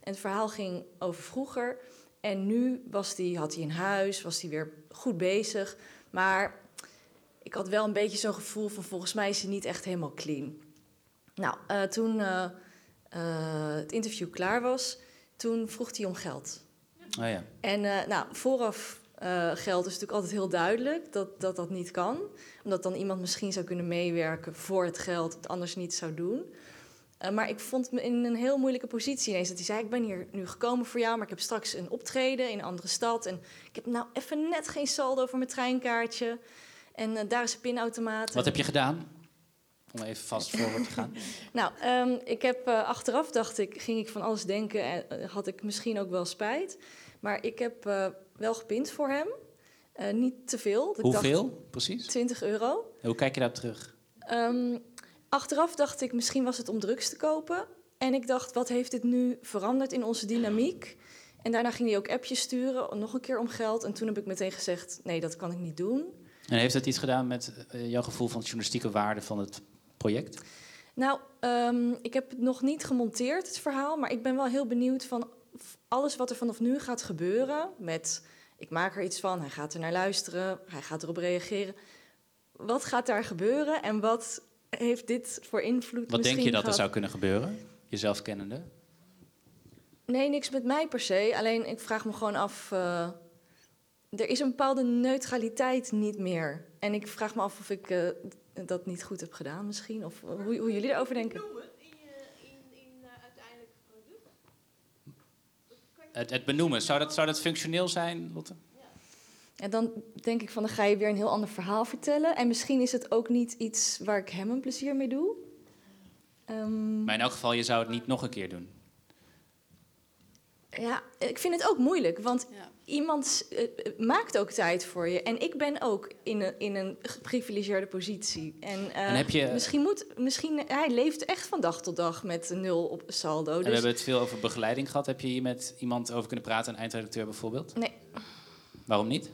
En het verhaal ging over vroeger. En nu was die, had hij een huis, was hij weer goed bezig. Maar ik had wel een beetje zo'n gevoel van volgens mij is hij niet echt helemaal clean. Nou, eh, toen eh, eh, het interview klaar was, toen vroeg hij om geld. Oh ja. En nou, vooraf eh, geld is natuurlijk altijd heel duidelijk dat, dat dat niet kan. Omdat dan iemand misschien zou kunnen meewerken voor het geld, het anders niet zou doen. Eh, maar ik vond me in een heel moeilijke positie ineens. Dat hij zei, ik ben hier nu gekomen voor jou, maar ik heb straks een optreden in een andere stad. En ik heb nou even net geen saldo voor mijn treinkaartje. En eh, daar is een pinautomaat. Wat heb je gedaan? Om even vast voorwaarts te gaan. Nou, ehm, ik heb achteraf dacht ik, ging ik van alles denken en had ik misschien ook wel spijt. Maar ik heb eh, wel gepind voor hem. Eh, niet te veel. Dat Hoeveel dacht precies? 20 euro. Hoe kijk je daar terug? Ehm, achteraf dacht ik, misschien was het om drugs te kopen. En ik dacht, wat heeft dit nu veranderd in onze dynamiek? En daarna ging hij ook appjes sturen, nog een keer om geld. En toen heb ik meteen gezegd, nee, dat kan ik niet doen. En heeft het iets gedaan met eh, jouw gevoel van journalistieke waarde van het project? Nou, ehm, ik heb het nog niet gemonteerd, het verhaal. Maar ik ben wel heel benieuwd van alles wat er vanaf nu gaat gebeuren. Met, ik maak er iets van, hij gaat er naar luisteren, hij gaat erop reageren. Wat gaat daar gebeuren en wat heeft dit voor invloed Wat denk je dat er zou kunnen gebeuren? Jezelf kennende? Nee, niks met mij per se. Alleen ik vraag me gewoon af. eh, er is een bepaalde neutraliteit niet meer. En ik vraag me af of ik eh, dat niet goed heb gedaan, misschien. Of hoe, hoe jullie erover denken. Het, het benoemen, zou dat, zou dat functioneel zijn, Lotte? En dan denk ik van, dan ga je weer een heel ander verhaal vertellen. En misschien is het ook niet iets waar ik hem een plezier mee doe. Ehm, Maar in elk geval, je zou het niet nog een keer doen. Ja, ik vind het ook moeilijk, want iemand eh, eh, maakt ook tijd voor je. En ik ben ook in een, in een geprivilegeerde positie. En, eh, En heb je- misschien moet, misschien, hij leeft echt van dag tot dag met nul op saldo. En we Dus, hebben het veel over begeleiding gehad. Heb je hier met iemand over kunnen praten, een eindredacteur bijvoorbeeld? Nee, Waarom niet?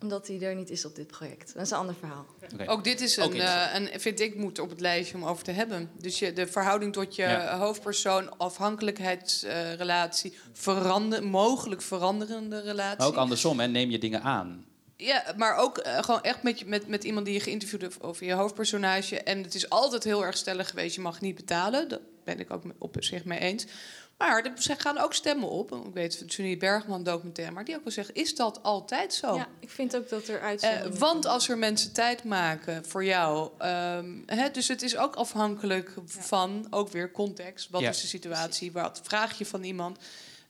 Omdat hij er niet is op dit project. Dat is een ander verhaal. Ook dit is een, eh, een, vind ik, moet op het lijstje om over te hebben. Dus je, de verhouding tot je Ja. hoofdpersoon, afhankelijkheidsrelatie, verander, mogelijk veranderende relatie. Maar ook andersom, hè? neem je dingen aan. Ja, maar ook eh, gewoon echt met, met, met iemand die je geïnterviewd hebt over je hoofdpersonage. En het is altijd heel erg stellig geweest, je mag niet betalen. Daar ben ik ook op zich mee eens. Maar er gaan ook stemmen op. Ik weet van Junie Bergman documentaire, maar die ook wel zegt, is dat altijd zo? Ja, ik vind ook dat er Eh, uitzonderingen want als er mensen tijd maken voor jou, ehm, hè, dus het is ook afhankelijk van ook weer context. Wat Ja. is de situatie? Wat vraag je van iemand?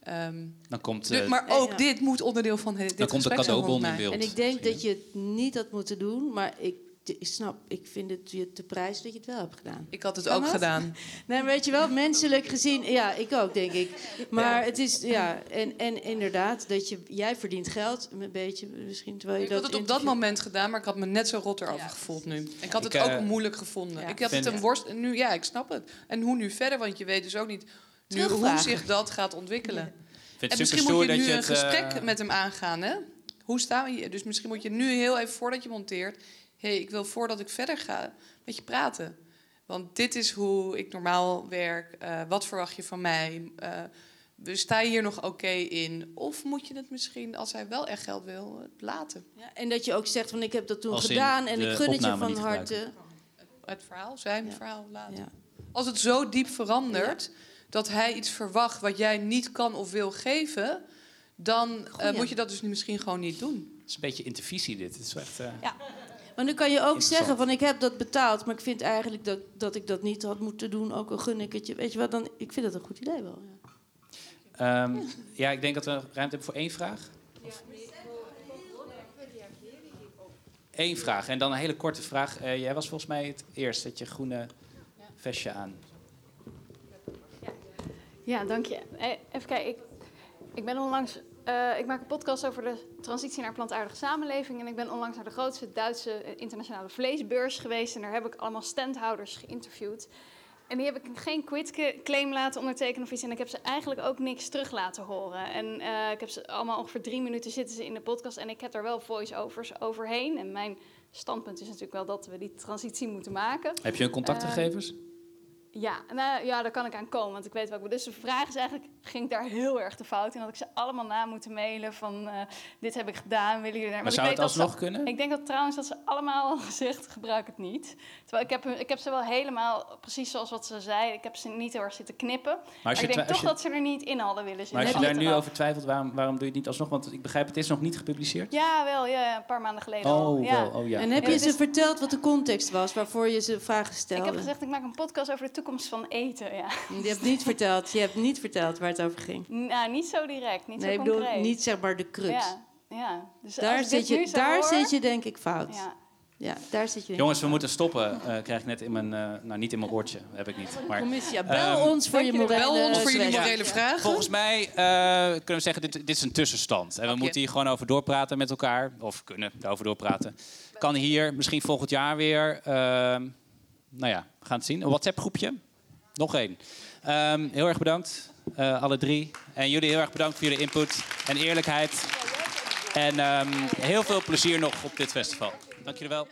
Ehm, Dan komt, de- eh, maar ook ja. dit moet onderdeel van dit Dan komt de cadeaubon in beeld. En ik denk dat je het niet had moeten doen, maar ik, ik snap, ik vind het je te prijs dat je het wel hebt gedaan. Ik had het Kan ook dat? gedaan. Nee, maar weet je wel, menselijk gezien, ja, ik ook, denk ik. Maar het is, ja, en, en inderdaad, dat je, jij verdient geld, een beetje misschien, terwijl je Ik had dat het op dat moment gedaan, maar ik had me net zo rot erover gevoeld nu. Ik had Ik, het ook eh, moeilijk gevonden. Ja. Ik had vind- het een worst. En nu, ja, ik snap het. En hoe nu verder? Want je weet dus ook niet. nu hoe zich dat gaat ontwikkelen. Ik vind En misschien moet je dat nu je een het, gesprek eh, met hem aangaan, hè? Hoe staan we hier? Dus misschien moet je nu heel even voordat je monteert... hé, hey, ik wil voordat ik verder ga met je praten. Want dit is hoe ik normaal werk. Eh, wat verwacht je van mij? Eh, sta je hier nog oké in? Of moet je het misschien, als hij wel echt geld wil, laten? Ja, en dat je ook zegt van ik heb dat toen Als gedaan en ik gun het je van harte. Het verhaal, zijn Ja. verhaal laten. Ja. Als het zo diep verandert dat hij iets verwacht wat jij niet kan of wil geven, dan eh, moet je dat dus nu misschien gewoon niet doen. Het is een beetje intervisie dit. Het is echt, eh, Maar dan kan je ook zeggen van ik heb dat betaald, maar ik vind eigenlijk dat, dat ik dat niet had moeten doen. Ook al gun ik het je. Weet je wat, dan, ik vind dat een goed idee wel. Ja. Ehm, ja, ik denk dat we ruimte hebben voor één vraag. Eén vraag en dan een hele korte vraag. Eh, jij was volgens mij het eerst dat je groene vestje aan. Ja, dank je. Eh, Even kijken, ik, ik ben onlangs... eh, ik maak een podcast over de transitie naar plantaardige samenleving. En ik ben onlangs naar de grootste Duitse internationale vleesbeurs geweest. En daar heb ik allemaal standhouders geïnterviewd. En die heb ik geen quitclaim laten ondertekenen of iets. En ik heb ze eigenlijk ook niks terug laten horen. En eh, ik heb ze allemaal ongeveer drie minuten zitten ze in de podcast. En ik heb daar wel voice-overs overheen. En mijn standpunt is natuurlijk wel dat we die transitie moeten maken. Heb je hun contactgegevens? Ja, nou, ja, daar kan ik aan komen, want ik weet wat ik bedoel. Dus de vraag is eigenlijk, ging ik daar heel erg de fout in? Had ik ze allemaal na moeten mailen van, eh, dit heb ik gedaan, willen jullie daar... Maar Want zou ik het weet alsnog ze- kunnen? Ik denk dat trouwens dat ze allemaal al gezegd, gebruik het niet. Terwijl ik heb, ik heb ze wel helemaal, precies zoals wat ze zei, ik heb ze niet heel erg zitten knippen. Maar, ik denk toch je- dat ze er niet in hadden willen zitten. Maar als je daar nu over twijfelt, waarom, waarom doe je het niet alsnog? Want ik begrijp, het is nog niet gepubliceerd. Ja, wel, ja, een paar maanden geleden al. Oh, ja. wel. Oh, ja. En heb Ja, je ze verteld wat de context was waarvoor je ze vragen stelde? Ik heb gezegd, ik maak een podcast over de toekomst van eten, ja. Je hebt niet verteld, je hebt niet verteld waar het over ging. Nou, niet zo direct, niet nee, zo ik bedoel concreet. niet zeg maar de crux. Ja, ja. Dus Daar, zit je, daar hoor- zit je denk ik fout. Ja. Ja, daar zit je Jongens, we moeten stoppen. eh krijg ik net in mijn, eh, nou niet in mijn oortje, heb ik niet. Maar, Commissie, ja, bel Ehm, ons voor je morele Bel ons voor jullie morele vragen. Volgens mij eh, kunnen we zeggen, dit, dit is een tussenstand. En we moeten hier gewoon over doorpraten met elkaar. Of kunnen daarover doorpraten. Kan hier, misschien volgend jaar weer. Nou ja, we gaan het zien. Een WhatsApp-groepje. Nog één. Ehm, heel erg bedankt, eh, alle drie. En jullie heel erg bedankt voor jullie input en eerlijkheid. En ehm, heel veel plezier nog op dit festival. Dank jullie wel.